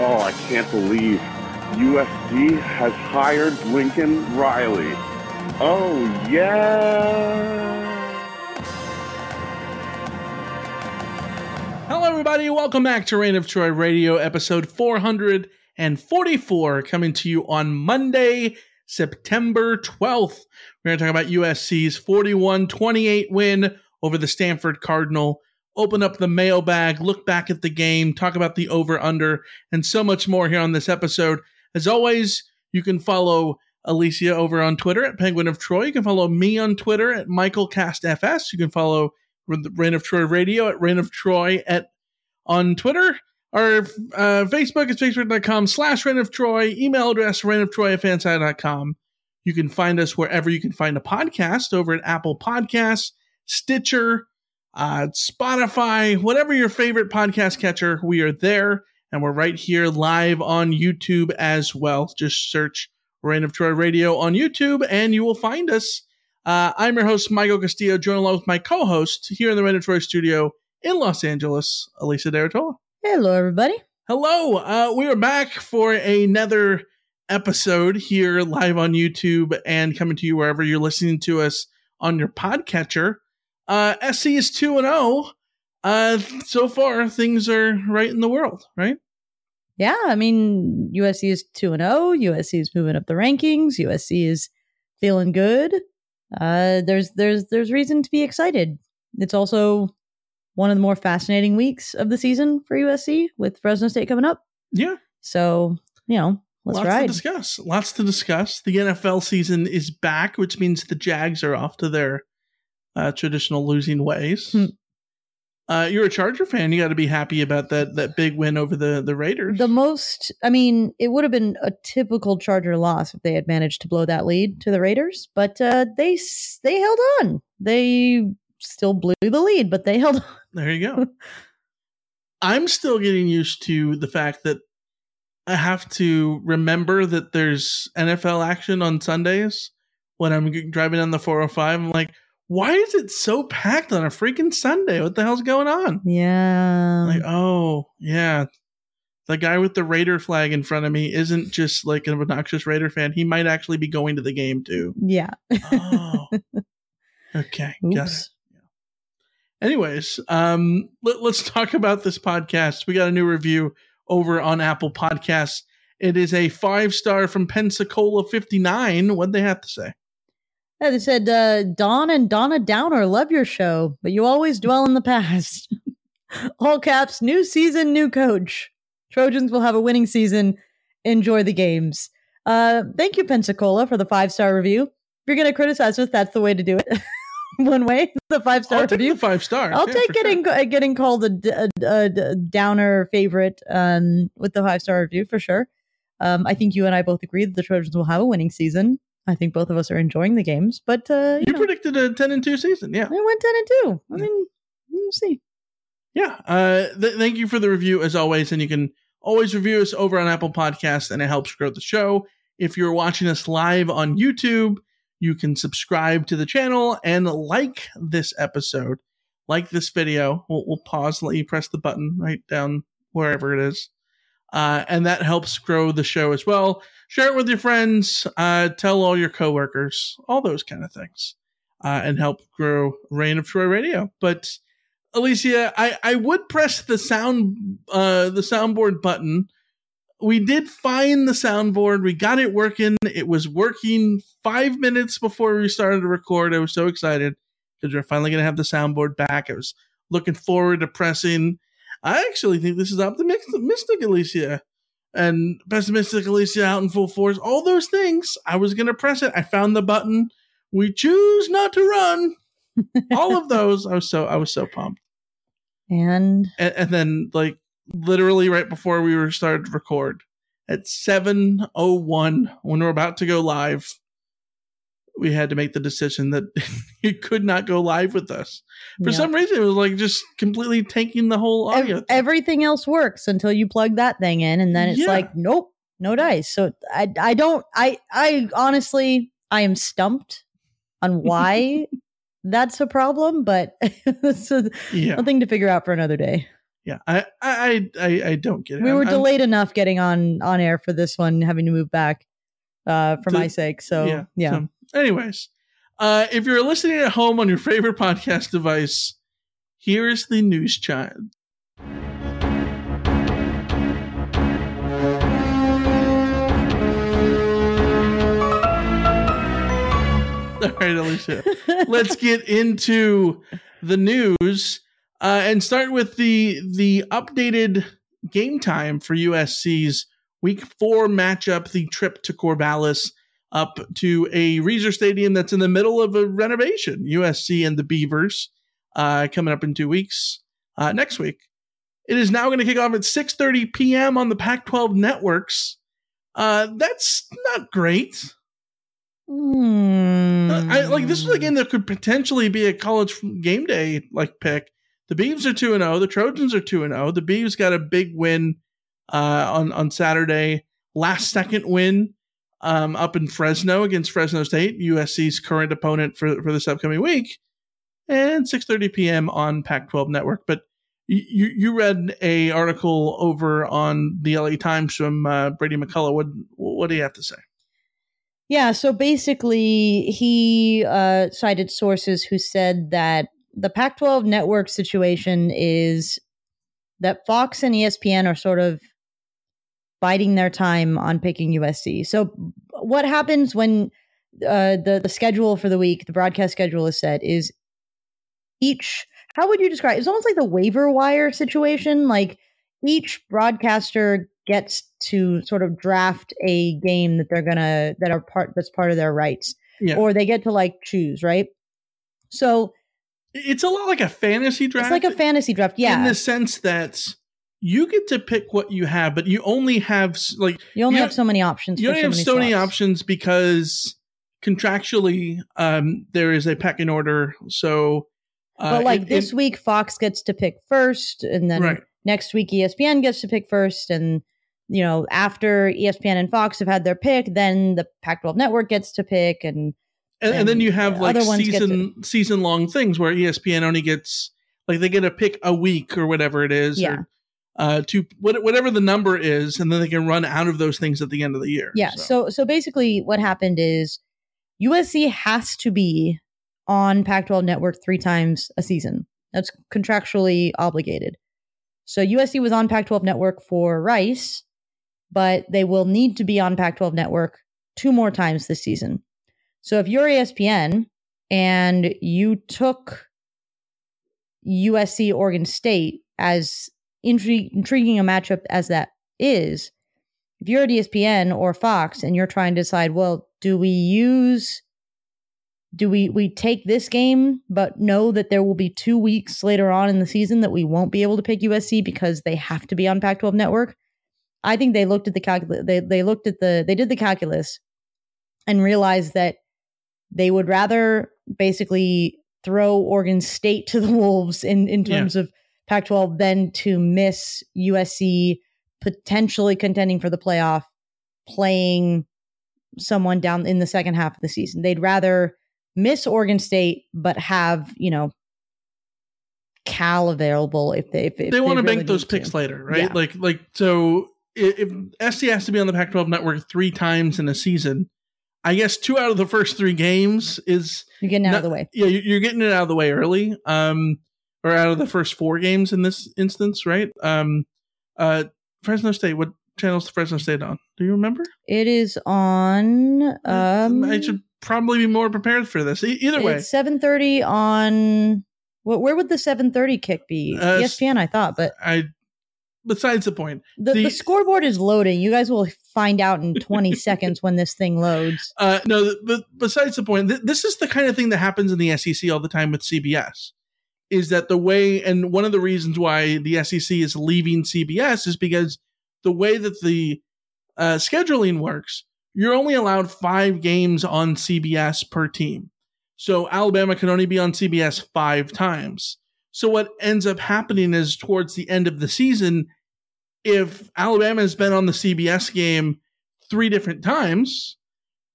Oh, I can't believe USC has hired Lincoln Riley. Oh, yeah. Hello, everybody. Welcome back to Reign of Troy Radio, episode 444, coming to you on Monday, September 12th. We're going to talk about USC's 41 28 win over the Stanford Cardinal, open up the mailbag, look back at the game, talk about the over under, and so much more here on this episode. As always, you can follow Alicia over on Twitter at Penguin of Troy. You can follow me on Twitter at MichaelCastFS. You can follow Reign of Troy Radio at Reign of Troy at on Twitter. Our uh, Facebook is facebook.com slash Reign of Troy. Email address Reign of Troy at fansided.com. You can find us wherever you can find a podcast over at Apple Podcasts, Stitcher, uh, Spotify, whatever your favorite podcast catcher. We are there and we're right here live on YouTube as well. Just search Reign of Troy Radio on YouTube and you will find us. Uh, I'm your host, Michael Castillo, joined along with my co host here in the Reign of Troy studio in Los Angeles, Alicia de Artola. Hello, everybody. Hello. Uh, we are back for another episode here live on YouTube and coming to you wherever you're listening to us on your podcatcher. Uh, SC is 2 and 0. Uh, so far, things are right in the world, right? Yeah, I mean, USC is 2 and 0. USC is moving up the rankings. USC is feeling good. Uh, there's there's there's reason to be excited. It's also one of the more fascinating weeks of the season for USC with Fresno State coming up. Yeah. So, you know, let's Lots ride. to discuss. Lots to discuss. The NFL season is back, which means the Jags are off to their uh, traditional losing ways. Hmm. Uh, you're a Charger fan. You got to be happy about that that big win over the the Raiders. The most, I mean, it would have been a typical Charger loss if they had managed to blow that lead to the Raiders, but uh, they they held on. They still blew the lead, but they held on. There you go. I'm still getting used to the fact that I have to remember that there's NFL action on Sundays when I'm driving on the 405. I'm like, why is it so packed on a freaking Sunday? What the hell's going on? Yeah. Like, oh, yeah. The guy with the Raider flag in front of me isn't just like an obnoxious Raider fan. He might actually be going to the game too. yeah. Oh, okay. Got it. Anyways, um, let, us talk about this podcast. We got a new review over on Apple Podcasts. It is a five star from Pensacola 59. What'd they have to say? Yeah, they said, uh, Don and Donna Downer love your show, but you always dwell in the past. All caps, new season, new coach. Trojans will have a winning season. Enjoy the games. Uh, thank you, Pensacola, for the five star review. If you're going to criticize us, that's the way to do it. One way, the five star I'll take review. five stars. I'll Yeah, take getting sure. uh, getting called a downer favorite um, with the five star review for sure. Um, I think you and I both agree that the Trojans will have a winning season. I think both of us are enjoying the games, but uh, you, You know, predicted a 10 and 2 season. Yeah. they went ten and two. I mean, we'll see. Yeah. Uh, th- thank you for the review as always. And you can always review us over on Apple Podcasts, and it helps grow the show. If you're watching us live on YouTube, you can subscribe to the channel and like this episode, like this video. We'll, we'll pause, let you press the button right down wherever it is. Uh, and that helps grow the show as well. Share it with your friends, uh, tell all your coworkers, all those kind of things, uh, and help grow Reign of Troy Radio. But Alicia, I, I would press the sound uh, the soundboard button. We did find the soundboard. We got it working. It was working five minutes before we started to record. I was so excited because we're finally going to have the soundboard back. I was looking forward to pressing. I actually think this is optimistic, Alicia, and pessimistic, Alicia, out in full force. All those things. I was going to press it. I found the button. We choose not to run. All of those. I was so I was so pumped. And and, and then like literally right before we were started to record at 701 when we're about to go live we had to make the decision that you could not go live with us for Yeah. some reason it was like just completely taking the whole audio everything else works until you plug that thing in, and then it's Yeah. like, nope, no dice. So I, I don't, I, I honestly, I am stumped on why that's a problem, but it's a, yeah nothing to figure out for another day. yeah i i i, I don't get it We I'm- were I'm- delayed enough getting on on air for this one, having to move back uh, for my sake. So yeah, so, anyways uh if you're listening at home on your favorite podcast device here's the news child. All right, Alicia. Let's get into the news uh, and start with the the updated game time for USC's Week Four matchup. The trip to Corvallis up to a Reser Stadium that's in the middle of a renovation. USC and the Beavers uh, coming up in two weeks. Uh, next week, it is now going to kick off at 6:30 p.m. on the Pac-12 networks. Uh, that's not great. Uh, I like this is a game that could potentially be a college game day like pick. The Beavs are two and zero. The Trojans are two and zero. The Beavs got a big win uh, on on Saturday, last second win um, up in Fresno against Fresno State, USC's current opponent for for this upcoming week, and six thirty p.m. on Pac-12 Network. But you you read a article over on the LA Times from uh, Brady McCollough. What what do you have to say? Yeah, so basically, he uh, cited sources who said that the Pac 12 network situation is that Fox and ESPN are sort of biding their time on picking USC. So, what happens when uh, the, the schedule for the week, the broadcast schedule is set, is each, how would you describe It's almost like the waiver wire situation. Like each broadcaster gets to sort of draft a game that they're gonna that are part that's part of their rights Yeah. or they get to like choose right so It's a lot like a fantasy draft. it's like a fantasy draft yeah In the sense that you get to pick what you have, but you only have like you only you have so many options you only so have many so many options because contractually um, there is a pecking order. So, uh, but like it- this it- week fox gets to pick first and then Right. next week espn gets to pick first and you know after espn and fox have had their pick then the pac 12 network gets to pick and and, and then you have like season season long things where ESPN only gets like they get to pick a week or whatever it is, Yeah. or uh, to what, whatever the number is, and then they can run out of those things at the end of the year. Yeah. So so basically what happened is USC has to be on Pac-12 network 3 times a season. That's contractually obligated. So USC was on Pac-12 network for Rice, but they will need to be on Pac-12 network two more times this season. So if you're ESPN and you took USC Oregon State as intri- intriguing a matchup as that is, if you're at ESPN or Fox and you're trying to decide, well, do we use do we we take this game but know that there will be 2 weeks later on in the season that we won't be able to pick USC because they have to be on Pac-12 network? I think they looked at the calculus they they looked at the they did the calculus and realized that they would rather basically throw Oregon State to the wolves in in Yeah. terms of Pac-12 than to miss USC potentially contending for the playoff playing someone down in the second half of the season. They'd rather miss Oregon State but have, you know, Cal available if they if, if they want to really bank those to. picks later, right? Yeah. Like like so if, if SC has to be on the Pac-12 network three times in a season, I guess two out of the first three games is You're getting out not- of the way. Yeah, you're getting it out of the way early. Um, or out of the first four games in this instance, right? Um, uh, Fresno State. What channel channel's Fresno State on? Do you remember? It is on um I should probably be more prepared for this. E- either way, seven thirty on. Wh- where would the seven thirty kick be? Uh, ESPN, I thought, but I. Besides the point, the, the, the- scoreboard is loading. You guys will find out in twenty seconds when this thing loads. Uh, no, but besides the point, th- this is the kind of thing that happens in the SEC all the time with CBS. Is that the way, and one of the reasons why the SEC is leaving CBS is because the way that the uh, scheduling works, you're only allowed five games on CBS per team. So Alabama can only be on CBS five times. So what ends up happening is towards the end of the season, if Alabama has been on the CBS game three different times,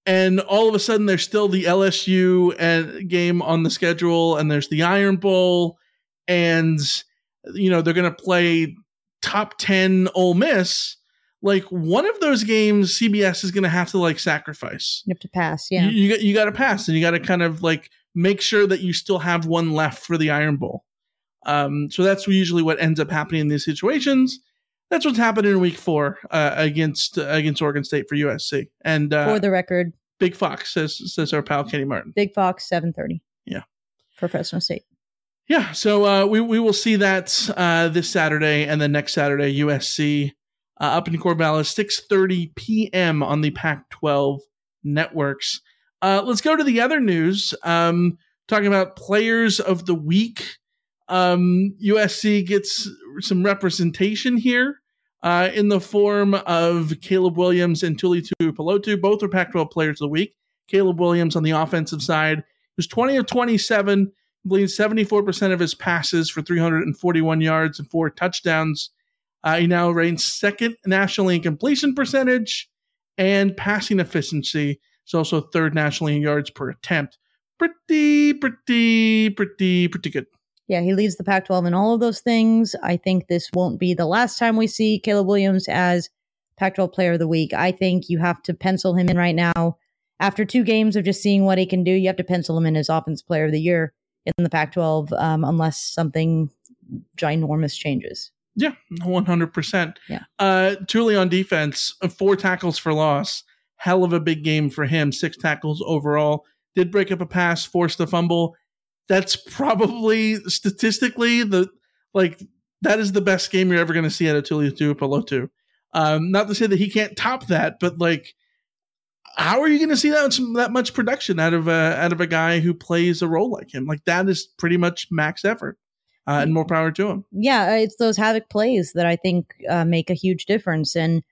and all of a sudden there's still the LSU and game on the schedule, and there's the Iron Bowl, and you know they're going to play top ten Ole Miss. Like one of those games, CBS is going to have to like sacrifice. You have to pass. Yeah. You, you, got- you got to pass, and you got to kind of like make sure that you still have one left for the Iron Bowl. Um, so that's usually what ends up happening in these situations. That's what's happened in Week Four uh, against against Oregon State for USC. And uh, For the record, Big Fox says says our pal Kenny Martin. Big Fox seven thirty. Yeah. For Fresno State. Yeah, so uh, we we will see that uh, this Saturday and then next Saturday USC uh, up in Corvallis, six thirty p.m. on the Pac-12 networks. Uh, let's go to the other news. Um, talking about players of the week. Um, USC gets some representation here uh, in the form of Caleb Williams and Tuli Tuipulotu. Both are Pac-12 players of the week. Caleb Williams on the offensive side was 20 of 27 completing 74% of his passes for 341 yards and four touchdowns. Uh, he now reigns second nationally in completion percentage and passing efficiency. He's also third nationally in yards per attempt. Pretty, pretty, pretty, pretty good. Yeah, he leads the Pac 12 in all of those things. I think this won't be the last time we see Caleb Williams as Pac 12 player of the week. I think you have to pencil him in right now. After two games of just seeing what he can do, you have to pencil him in as offense player of the year in the Pac 12 um, unless something ginormous changes. Yeah, 100%. Yeah. Uh, on defense, uh, four tackles for loss. Hell of a big game for him. Six tackles overall. Did break up a pass, forced a fumble. That's probably statistically the like that is the best game you're ever going to see out of Tuli Tuipulotu. Um, not to say that he can't top that, but like, how are you going to see that that much production out of a out of a guy who plays a role like him? Like that is pretty much max effort, uh, and more power to him. yeah, it's those havoc plays that I think uh, make a huge difference. And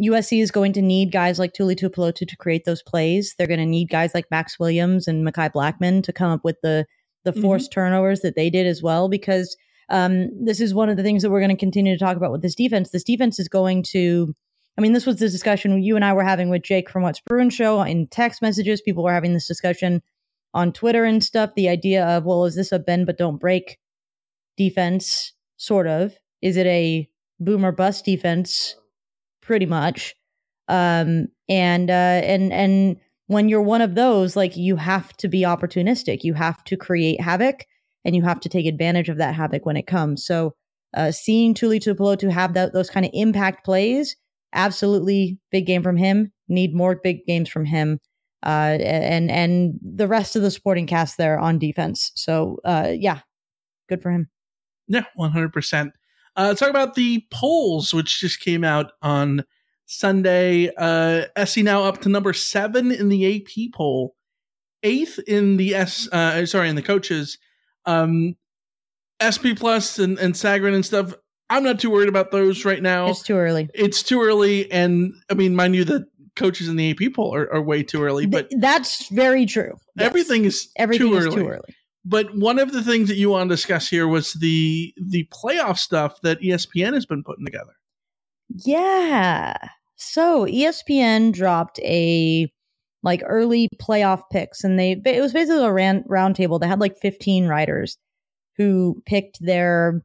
USC is going to need guys like Tuli Tuipulotu to create those plays. They're going to need guys like Max Williams and Mekhi Blackmon to come up with the the Mhm. forced turnovers that they did as well. Because um, this is one of the things that we're going to continue to talk about with this defense. This defense is going to. I mean, this was the discussion you and I were having with Jake from What's Bruin Show in text messages. People were having this discussion on Twitter and stuff. The idea of, well, is this a bend but don't break defense? Sort of. Is it a boomer bust defense? Pretty much. Um, and uh, and and when you're one of those, like you have to be opportunistic. You have to create havoc, and you have to take advantage of that havoc when it comes. So, uh, seeing Tuli Tuipulotu have that, those kind of impact plays, absolutely big game from him. Need more big games from him. Uh, and and the rest of the supporting cast there on defense. So, uh, yeah, good for him. Yeah, one hundred percent. Uh, talk about the polls, which just came out on Sunday. Uh, SC now up to number seven in the AP poll, eighth in the S. Uh, sorry, in the coaches. Um, SP Plus and and Sagarin and stuff. I'm not too worried about those right now. It's too early. It's too early, and I mean, mind you, the coaches in the AP poll are, are way too early. But Th- that's very true. Yes. everything is everything too is early. too early. But one of the things that you want to discuss here was the the playoff stuff that ESPN has been putting together. Yeah. So ESPN dropped a like early playoff picks, and they it was basically a round table. They had like 15 writers who picked their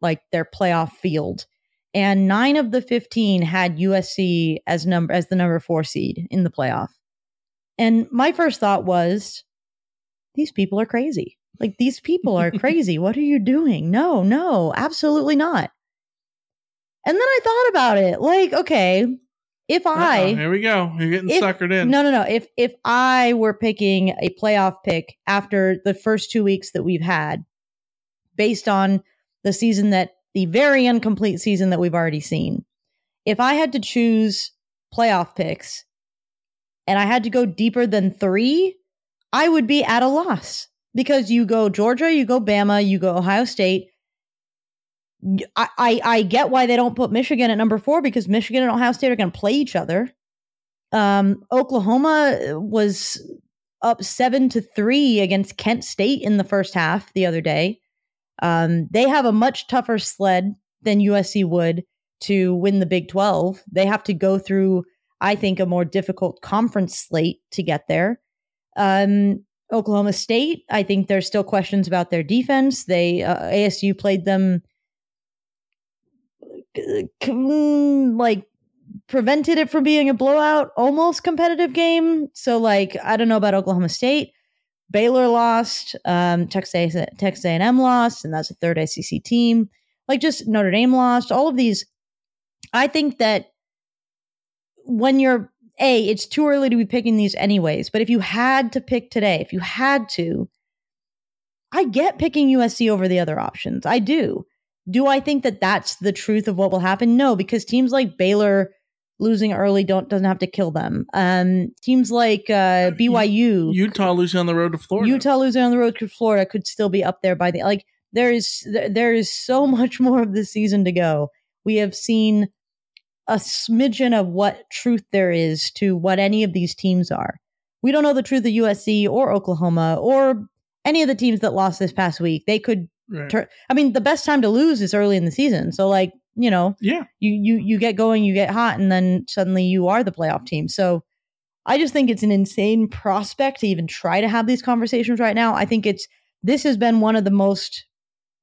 like their playoff field, and nine of the 15 had USC as number as the number four seed in the playoff. And my first thought was, these people are crazy. Like these people are crazy. What are you doing? No, no, absolutely not. And then I thought about it. Like, okay, if I Uh-oh, here we go. You're getting if- suckered in. No, no, no. If if I were picking a playoff pick after the first two weeks that we've had, based on the season that the very incomplete season that we've already seen, if I had to choose playoff picks and I had to go deeper than three, I would be at a loss because you go Georgia, you go Bama, you go Ohio State. I, I, I get why they don't put Michigan at number four because Michigan and Ohio State are going to play each other. Um, Oklahoma was up seven to three against Kent State in the first half the other day. Um, they have a much tougher sled than USC would to win the Big 12. They have to go through, I think, a more difficult conference slate to get there. Um, Oklahoma State, I think there's still questions about their defense. They uh, ASU played them like prevented it from being a blowout, almost competitive game. So like I don't know about Oklahoma State. Baylor lost, um, Texas Texas A&M lost, and that's a third SEC team. Like just Notre Dame lost. All of these, I think that when you're a, it's too early to be picking these anyways. But if you had to pick today, if you had to, I get picking USC over the other options. I do. Do I think that that's the truth of what will happen? No, because teams like Baylor losing early don't doesn't have to kill them. Um, teams like uh, BYU, Utah losing on the road to Florida. Utah losing on the road to Florida could still be up there by the like. There is there is so much more of the season to go. We have seen a smidgen of what truth there is to what any of these teams are. We don't know the truth of USC or Oklahoma or any of the teams that lost this past week. They could Right. turn. I mean, the best time to lose is early in the season. So, like, you know, Yeah. you you you get going, you get hot, and then suddenly you are the playoff team. So, I just think it's an insane prospect to even try to have these conversations right now. I think it's this has been one of the most,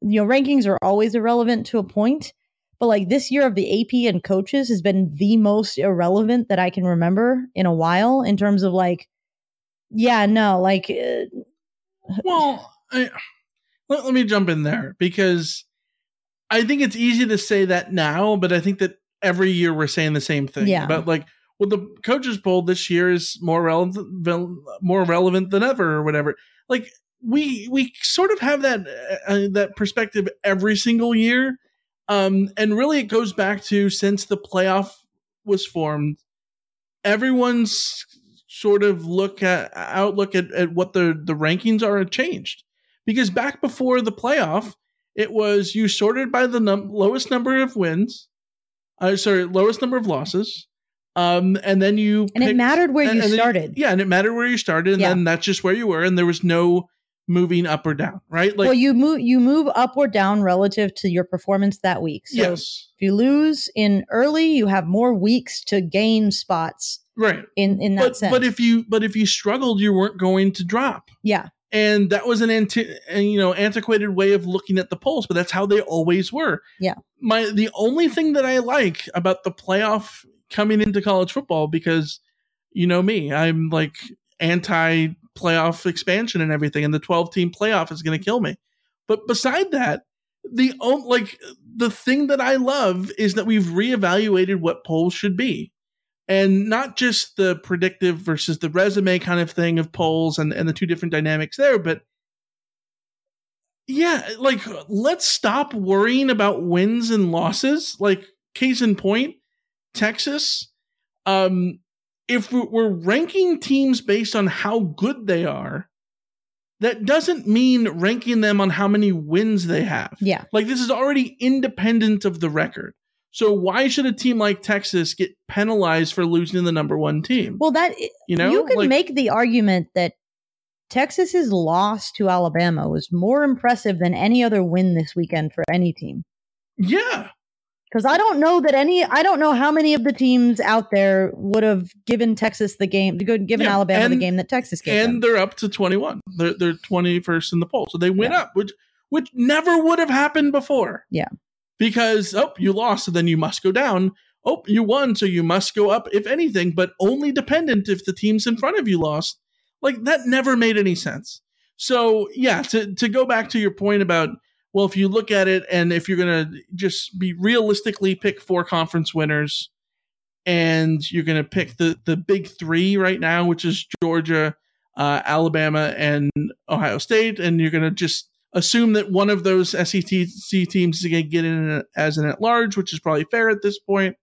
you know, rankings are always irrelevant to a point, but like this year of the AP and coaches has been the most irrelevant that I can remember in a while in terms of like, yeah, no, like, uh, Well, I, let, let me jump in there because I think it's easy to say that now, but I think that every year we're saying the same thing. Yeah. But like, well, the coaches poll this year is more relevant, more relevant than ever, or whatever. Like we we sort of have that uh, that perspective every single year, um, and really it goes back to since the playoff was formed, everyone's sort of look at outlook at, at what the the rankings are changed because back before the playoff it was you sorted by the num- lowest number of wins uh, sorry lowest number of losses um and then you and it mattered where and- you and then- started. yeah and it mattered where you started and Yeah. then that's just where you were and there was no moving up or down right like well, you move you move up or down relative to your performance that week. So yes if you lose in early, you have more weeks to gain spots right in in that but sense. but if you but if you struggled you weren't going to drop yeah, and that was an anti- you know antiquated way of looking at the polls but that's how they always were Yeah. my the only thing that i like about the playoff coming into college football because you know me i'm like anti playoff expansion and everything and the 12 team playoff is going to kill me but beside that the like the thing that i love is that we've reevaluated what polls should be and not just the predictive versus the resume kind of thing of polls and, and the two different dynamics there, but yeah, like let's stop worrying about wins and losses. Like case in point, Texas. Um, if we- we're ranking teams based on how good they are, that doesn't mean ranking them on how many wins they have. yeah. Like this is already independent of the record. So why should a team like Texas get penalized for losing the number one team? Well, that you know, you can Like, make the argument that Texas's loss to Alabama was more impressive than any other win this weekend for any team. yeah, Because I don't know that any, I don't know how many of the teams out there would have given Texas the game, given Yeah, Alabama the game that Texas gave and them. they're up to 21. They're they're 21st in the poll. So they went Yeah. up, which which never would have happened before. Yeah. Because oh, you lost, so then you must go down. Oh, you won, so you must go up if anything, but only dependent if the teams in front of you lost. Like that never made any sense. So yeah, to to go back to your point about well, if you look at it and if you're gonna just be realistically pick four conference winners and you're going to pick the the big three right now, which is Georgia, uh, Alabama, and Ohio State, and you're going to just assume that one of those SEC teams is going to get in as an at large, which is probably fair at this point.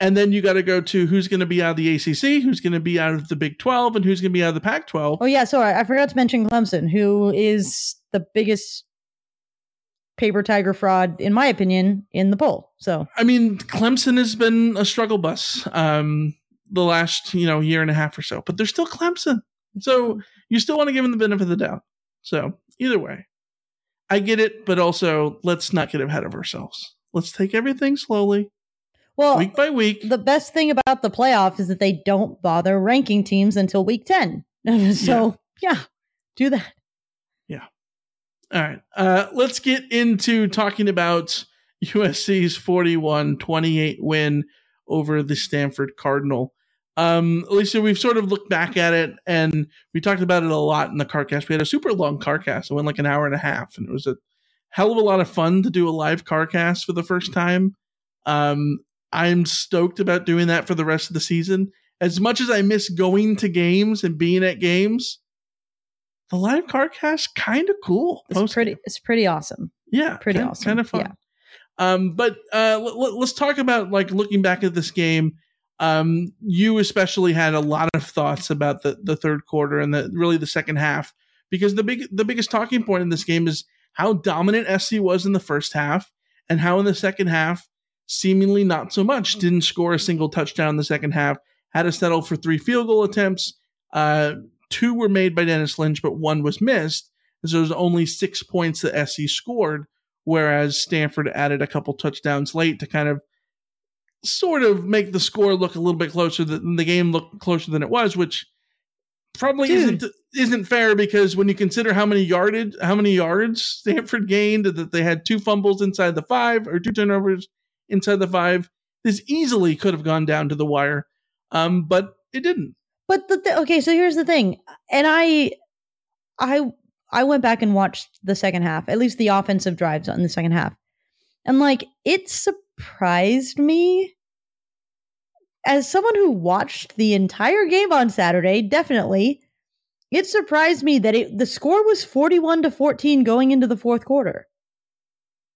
And then you got to go to who's going to be out of the ACC, who's going to be out of the Big 12, and who's going to be out of the Pac 12. Oh yeah, sorry, I forgot to mention Clemson, who is the biggest paper tiger fraud, in my opinion, in the poll. So I mean, Clemson has been a struggle bus um, the last you know year and a half or so, but they're still Clemson. So you still want to give them the benefit of the doubt. So either way, I get it, but also let's not get ahead of ourselves. Let's take everything slowly, well, week by week. the best thing about the playoff is that they don't bother ranking teams until week 10. so, yeah. do that. All right. Uh, let's get into talking about USC's 41 28 win over the Stanford Cardinal. Um, Alicia, we've sort of looked back at it and we talked about it a lot in the CarCast. We had a super long CarCast. It went like an hour and a half, and it was a hell of a lot of fun to do a live CarCast for the first time. Um, I'm stoked about doing that for the rest of the season. As much as I miss going to games and being at games, the live CarCast kind of cool. It's pretty it's pretty awesome. yeah, pretty kind, awesome. kind of fun. Yeah. Um, but uh, let, us talk about like looking back at this game. Um, you especially had a lot of thoughts about the the third quarter and the really the second half because the big the biggest talking point in this game is how dominant SC was in the first half and how in the second half seemingly not so much didn't score a single touchdown in the second half had to settle for three field goal attempts uh, two were made by denis lynch but one was missed so there was only six points that sc scored whereas stanford added a couple touchdowns late to kind of sort of make the score look a little bit closer than the game looked closer than it was which probably Dude. isn't isn't fair because when you consider how many yarded how many yards Stanford gained that they had two fumbles inside the five or two turnovers inside the five this easily could have gone down to the wire um but it didn't But the th- okay, so here's the thing, and I, I, I went back and watched the second half, at least the offensive drives in the second half, and like it surprised me as someone who watched the entire game on Saturday. Definitely, it surprised me that it the score was forty one to fourteen going into the fourth quarter.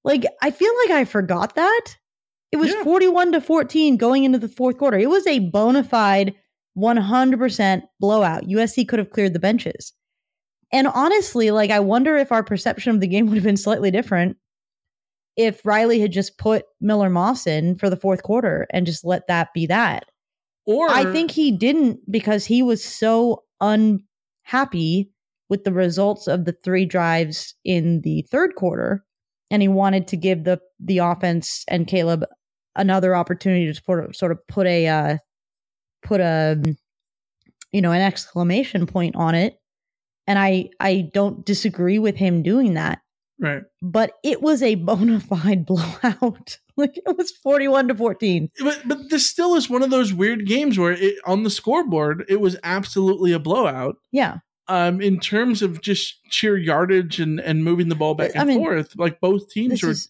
Like I feel like I forgot that it was Yeah. forty one to fourteen going into the fourth quarter. It was a bona fide 100% blowout. USC could have cleared the benches. And honestly, like I wonder if our perception of the game would have been slightly different if Riley had just put Miller Moss in for the fourth quarter and just let that be that. or I think he didn't because he was so unhappy with the results of the three drives in the third quarter and he wanted to give the the offense and Caleb another opportunity to sort of, sort of put a uh, put a you know an exclamation point on it. And I I don't disagree with him doing that. Right. But it was a bona fide blowout. Like it was 41 to 14 but but this still is one of those weird games where it, on the scoreboard it was absolutely a blowout. Yeah. Um in terms of just sheer yardage and and moving the ball back I and mean, forth like both teams were is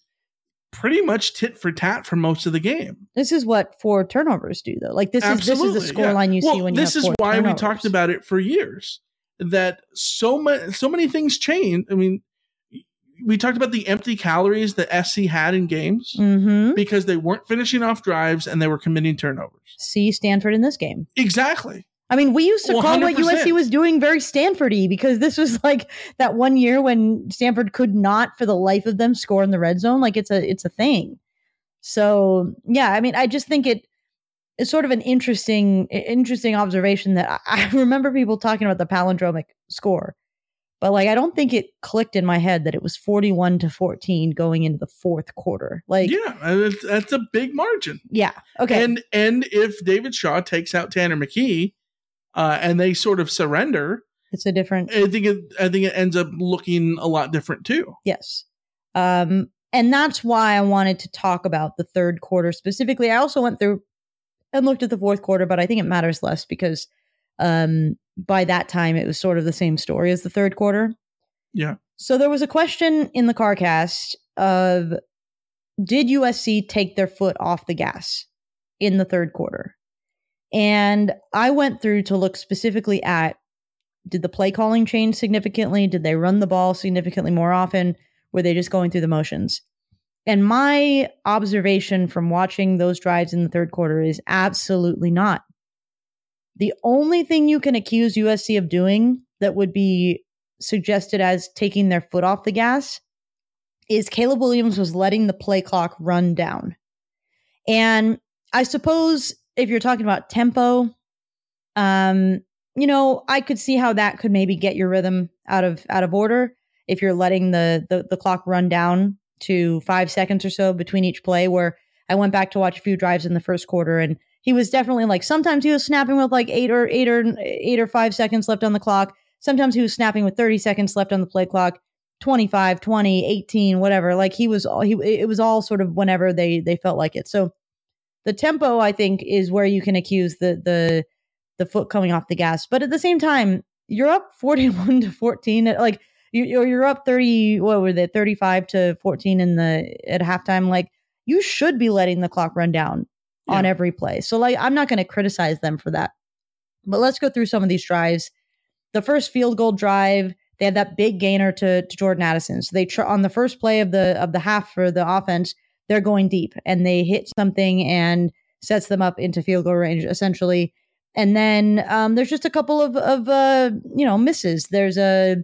pretty much tit for tat for most of the game This is what four turnovers do, though. Like this Absolutely, is this is the yeah. scoreline you well, see when you this is why we talked about it for years that so many so many things change i mean we talked about the empty calories that sc had in games Mm-hmm. because they weren't finishing off drives and they were committing turnovers See Stanford in this game. exactly I mean, we used to call what USC was doing very Stanfordy because this was like that one year when Stanford could not, for the life of them, score in the red zone. Like it's a it's a thing. So yeah, I mean, I just think it is sort of an interesting interesting observation that I, I remember people talking about the palindromic score, But like, I don't think it clicked in my head that it was 41 to 14 going into the fourth quarter. Like, yeah, that's, that's a big margin. Yeah. Okay. And and if David Shaw takes out Tanner McKee, uh, and they sort of surrender, it's a different. I think it. I think it ends up looking a lot different too. Yes. Um, and that's why I wanted to talk about the third quarter specifically. I also went through and looked at the fourth quarter, but I think it matters less because um, by that time it was sort of the same story as the third quarter. Yeah. So there was a question in the CarCast of did USC take their foot off the gas in the third quarter? And I went through to look specifically at did the play calling change significantly? Did they run the ball significantly more often? Were they just going through the motions? And my observation from watching those drives in the third quarter is absolutely not. The only thing you can accuse USC of doing that would be suggested as taking their foot off the gas is Caleb Williams was letting the play clock run down. And I suppose if you're talking about tempo, um, you know, I could see how that could maybe get your rhythm out of out of order if you're letting the, the the clock run down to five seconds or so between each play. Where I went back to watch a few drives in the first quarter, and he was definitely like sometimes he was snapping with like eight or eight or eight or five seconds left on the clock. Sometimes he was snapping with 30 seconds left on the play clock. 25 20 18 whatever like he was all he it was all sort of whenever they they felt like it so the tempo i think is where you can accuse the the the foot coming off the gas. But at the same time you're up 41 to 14 like you, you're up 30 what were they 35 to 14 in the at halftime. Like you should be letting the clock run down yeah. on every play. So like i'm not going to criticize them for that. But let's go through some of these drives. The first field goal drive they had that big gainer to, to jordan addison. So they tr- on the first play of the of the half for the offense they're going deep and they hit something and sets them up into field goal range essentially and then um, there's just a couple of of uh, you know misses there's a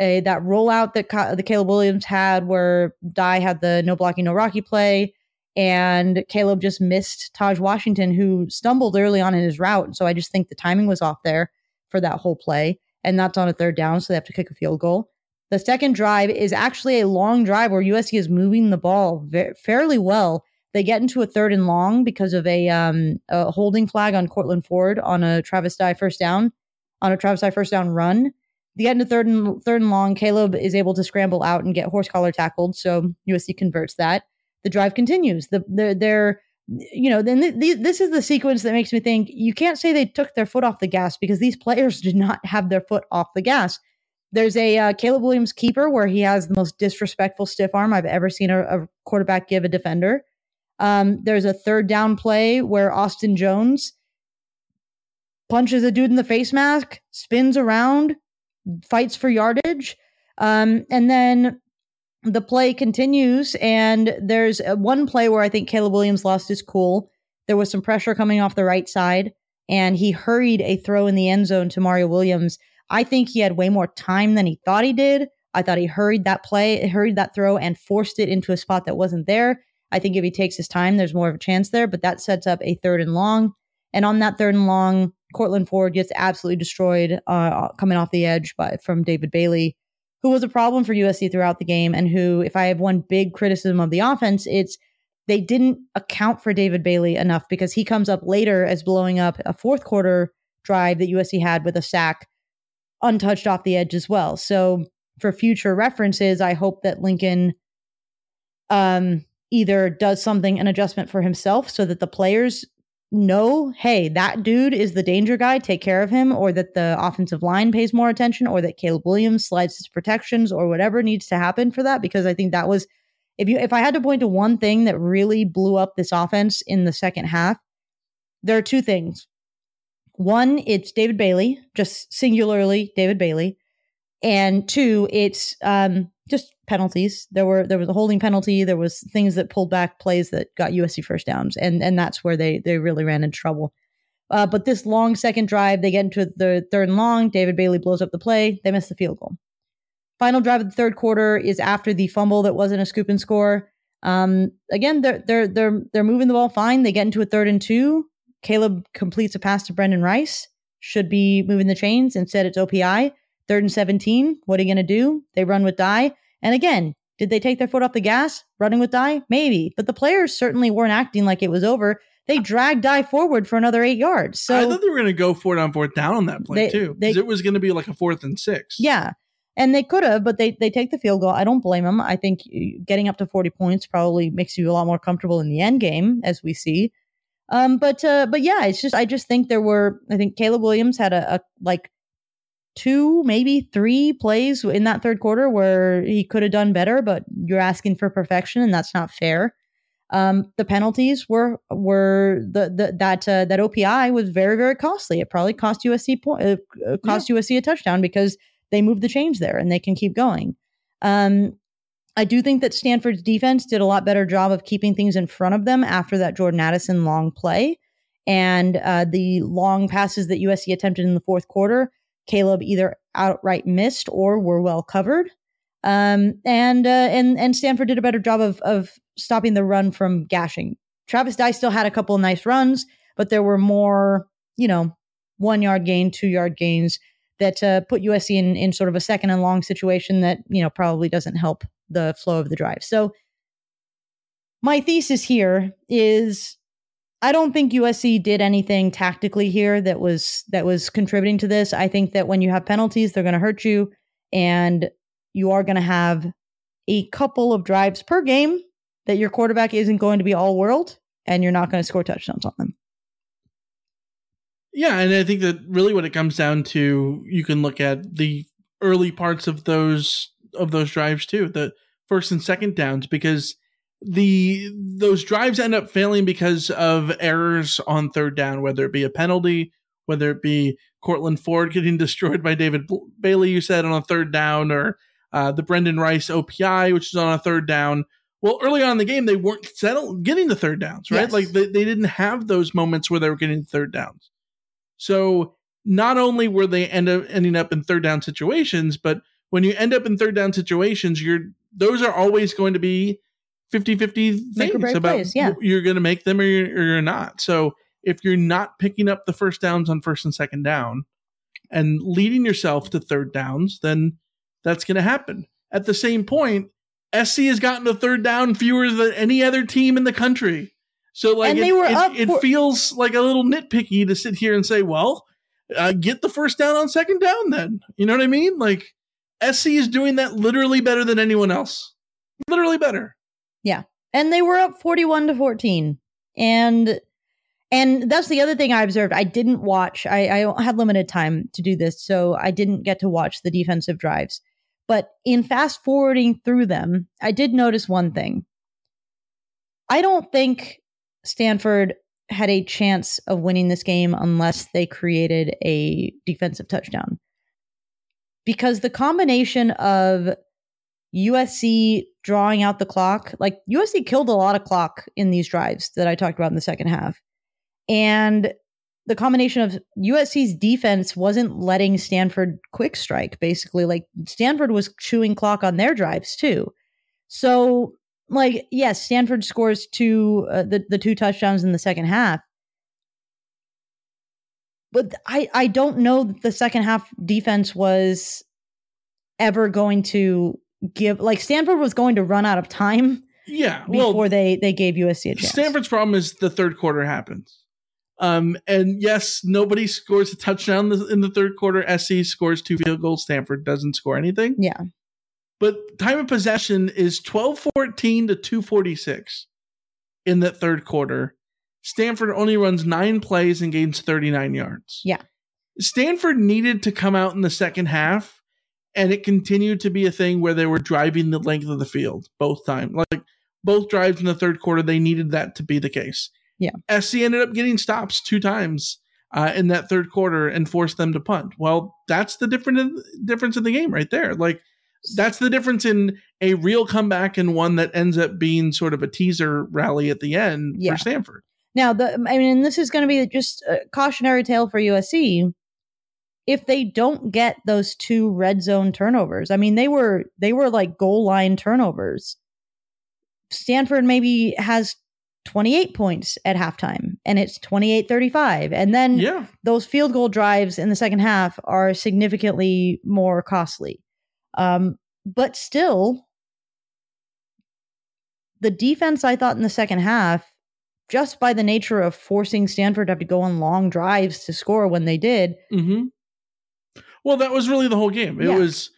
a that rollout that the Caleb Williams had where Dye had the no blocking, no rocky play, and Caleb just missed Tahj Washington, who stumbled early on in his route. So I just think the timing was off there for that whole play, and that's on a third down, so they have to kick a field goal. The second drive is actually a long drive where USC is moving the ball very, fairly well. They get into a third and long because of a, um, a holding flag on Courtland Ford on a Travis Dye first down, on a Travis Dye first down run. They get into third and third and long. Caleb is able to scramble out and get horse collar tackled, so USC converts that. The drive continues. The they're, they're you know then th- th- this is the sequence that makes me think you can't say they took their foot off the gas because these players did not have their foot off the gas. There's a uh, Caleb Williams keeper where he has the most disrespectful stiff arm I've ever seen a, a quarterback give a defender. Um, there's a third down play where Austin Jones punches a dude in the face mask, spins around, fights for yardage. Um, and then the play continues, and there's one play where I think Caleb Williams lost his cool. There was some pressure coming off the right side, and he hurried a throw in the end zone to Mario Williams. I think he had way more time than he thought he did. I thought he hurried that play, hurried that throw, and forced it into a spot that wasn't there. I think if he takes his time, there's more of a chance there, but that sets up a third and long. And on that third and long, Courtland Ford gets absolutely destroyed uh, coming off the edge by from David Bailey, who was a problem for USC throughout the game, and who, if I have one big criticism of the offense, it's they didn't account for David Bailey enough because he comes up later as blowing up a fourth quarter drive that USC had with a sack untouched off the edge as well. So for future references, I hope that Lincoln um, either does something an adjustment for himself so that the players know, hey, that dude is the danger guy, take care of him, or that the offensive line pays more attention, or that Caleb Williams slides his protections, or whatever needs to happen for that. Because I think that was if you if I had to point to one thing that really blew up this offense in the second half, there are two things. One, it's David Bailey, just singularly David Bailey. And two, it's um, just penalties. There were there was a holding penalty. There was things that pulled back plays that got USC first downs, and and that's where they they really ran into trouble. Uh, but this long second drive, they get into the third and long. David Bailey blows up the play. They miss the field goal. Final drive of the third quarter is after the fumble that wasn't a scoop and score. Um, again, they're they're they're they're moving the ball fine. They get into a third and two. Caleb completes a pass to Brenden Rice. Should be moving the chains. Instead, it's OPI. Third and 17, what are you going to do? They run with Dye. And again, did they take their foot off the gas running with Dye? Maybe. But the players certainly weren't acting like it was over. They dragged Dye forward for another eight yards. So I thought they were going to go for it on fourth down on that play They- too, because it was going to be like a fourth and six. Yeah. And they could have, but they they take the field goal. I don't blame them. I think uh, getting up to 40 points probably makes you a lot more comfortable in the end game, as we see. Um, but uh, but yeah, it's just I just think there were I think Caleb Williams had a, a like two, maybe three plays in that third quarter where he could have done better, but you're asking for perfection, and that's not fair. Um, the penalties were were the, the that uh, that OPI was very very costly. It probably cost USC point uh, uh, cost USC a touchdown because they moved the chains there and they can keep going. Um, I do think that Stanford's defense did a lot better job of keeping things in front of them after that Jordan Addison long play and uh, the long passes that USC attempted in the fourth quarter. Caleb either outright missed or were well covered. Um, and uh, and and Stanford did a better job of of stopping the run from gashing. Travis Dye still had a couple of nice runs, but there were more, you know, one yard gain, two yard gains that uh, put USC in in sort of a second and long situation that you know probably doesn't help the flow of the drive. So my thesis here is I don't think USC did anything tactically here that was that was contributing to this. I think that when you have penalties, they're going to hurt you, and you are going to have a couple of drives per game that your quarterback isn't going to be all world, and you're not going to score touchdowns on them. Yeah, and I think that really what it comes down to, you can look at the early parts of those of those drives too, the first and second downs, because the those drives end up failing because of errors on third down, whether it be a penalty, whether it be Courtland Ford getting destroyed by David Bailey, you said on a third down, or uh, the Brenden Rice OPI, which is on a third down. Well, early on in the game, they weren't settled getting the third downs, right? Yes. Like they, they didn't have those moments where they were getting third downs. So not only were they end up ending up in third down situations, but when you end up in third down situations, you're those are always going to be 50-50 things about plays, yeah. you're going to make them or you're, or you're not. So if you're not picking up the first downs on first and second down and leading yourself to third downs, then that's going to happen. At the same point, SC has gotten to third down fewer than any other team in the country. So like And it, they were it, up it for- feels like a little nitpicky to sit here and say, well, uh, get the first down on second down then. You know what I mean? Like SC is doing that literally better than anyone else. Literally better. Yeah. And they were up 41 to 14. And and that's the other thing I observed. I didn't watch. I, I had limited time to do this, so I didn't get to watch the defensive drives. But in fast forwarding through them, I did notice one thing. I don't think Stanford had a chance of winning this game unless they created a defensive touchdown. Because the combination of USC drawing out the clock. Like USC killed a lot of clock in these drives that I talked about in the second half. And the combination of USC's defense wasn't letting Stanford quick strike, basically. Like Stanford was chewing clock on their drives too. So, like, yes, Stanford scores two, uh, the, the two touchdowns in the second half. But I, I don't know that the second half defense was ever going to give like Stanford was going to run out of time Yeah. before well, they they gave USC a chance. Stanford's problem is the third quarter happens. Um, and yes, nobody scores a touchdown in the third quarter. SC scores two field goals. Stanford doesn't score anything. Yeah. But time of possession is 12 14 to 246 in that third quarter. Stanford only runs nine plays and gains 39 yards. Yeah. Stanford needed to come out in the second half, and it continued to be a thing where they were driving the length of the field both times. Like both drives in the third quarter, they needed that to be the case. Yeah. SC ended up getting stops two times uh, in that third quarter and forced them to punt. Well, that's the different difference in the game right there. Like that's the difference in a real comeback and one that ends up being sort of a teaser rally at the end Yeah. for Stanford. Now, the I mean, this is going to be just a cautionary tale for USC. If they don't get those two red zone turnovers, I mean, they were they were like goal line turnovers. Stanford maybe has 28 points at halftime and it's 28 35. And then Yeah. those field goal drives in the second half are significantly more costly. Um, but still, the defense I thought in the second half, just by the nature of forcing Stanford to have to go on long drives to score when they did, hmm Well, that was really the whole game. It Yeah. was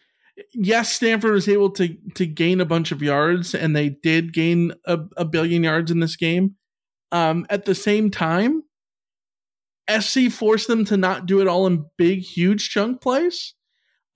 yes, Stanford was able to to gain a bunch of yards, and they did gain a, a billion yards in this game. Um, at the same time, SC forced them to not do it all in big, huge chunk plays,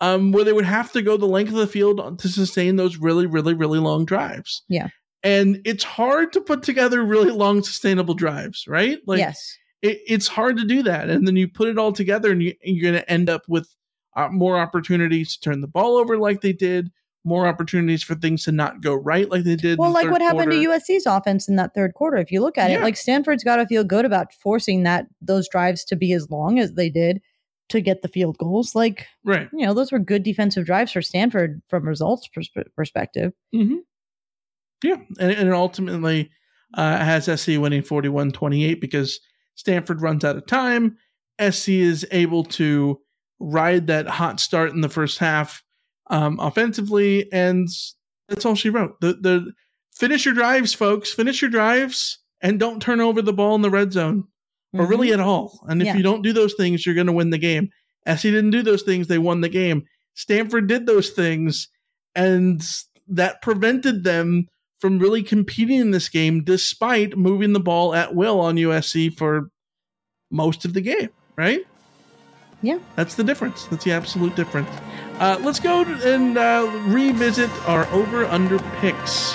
um, where they would have to go the length of the field to sustain those really, really, really long drives. Yeah. And it's hard to put together really long, sustainable drives, right? Like, yes. it, it's hard to do that. And then you put it all together, and you, you're going to end up with uh, more opportunities to turn the ball over like they did, more opportunities for things to not go right like they did. Well, like what happened quarter. to USC's offense in that third quarter. If you look at Yeah. it, like Stanford's got to feel good about forcing that those drives to be as long as they did to get the field goals. Like, Right. you know, those were good defensive drives for Stanford from results pers- perspective. Mm-hmm. Yeah. And, and it ultimately uh, has SC winning 41 28 because Stanford runs out of time. SC is able to ride that hot start in the first half um, offensively, and that's all she wrote. The the finish your drives, folks. Finish your drives, and don't turn over the ball in the red zone, or Mhm. really at all. And if Yeah. you don't do those things, you're going to win the game. SC didn't do those things; they won the game. Stanford did those things, and that prevented them from really competing in this game, despite moving the ball at will on USC for most of the game. Right? Yeah. That's the difference. That's the absolute difference. Uh, let's go and uh, revisit our over under picks.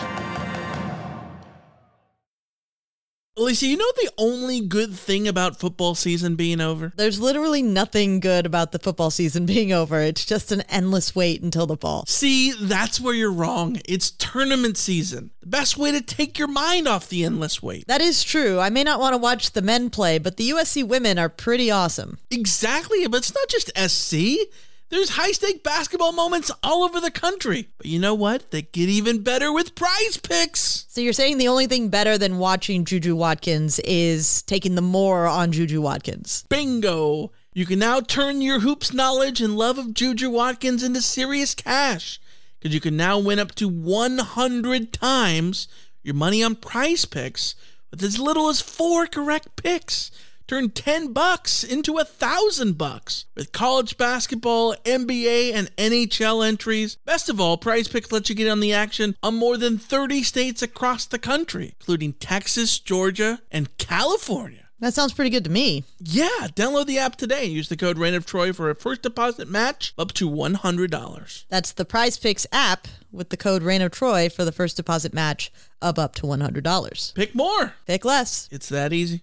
Alicia, you know the only good thing about football season being over? There's literally nothing good about the football season being over. It's just an endless wait until the fall. See, that's where you're wrong. It's tournament season. The best way to take your mind off the endless wait. That is true. I may not want to watch the men play, but the USC women are pretty awesome. Exactly, but it's not just SC. There's high stake basketball moments all over the country. But you know what? They get even better with prize picks. So you're saying the only thing better than watching Juju Watkins is taking the more on Juju Watkins. Bingo! You can now turn your hoops knowledge and love of Juju Watkins into serious cash. Because you can now win up to 100 times your money on prize picks with as little as four correct picks. Turn 10 bucks into a thousand bucks with college basketball, NBA, and NHL entries. Best of all, Prize Picks lets you get on the action on more than 30 states across the country, including Texas, Georgia, and California. That sounds pretty good to me. Yeah, download the app today and use the code Reign of Troy for a first deposit match up to $100. That's the Prize Picks app with the code Reign of Troy for the first deposit match of up to $100. Pick more. Pick less. It's that easy.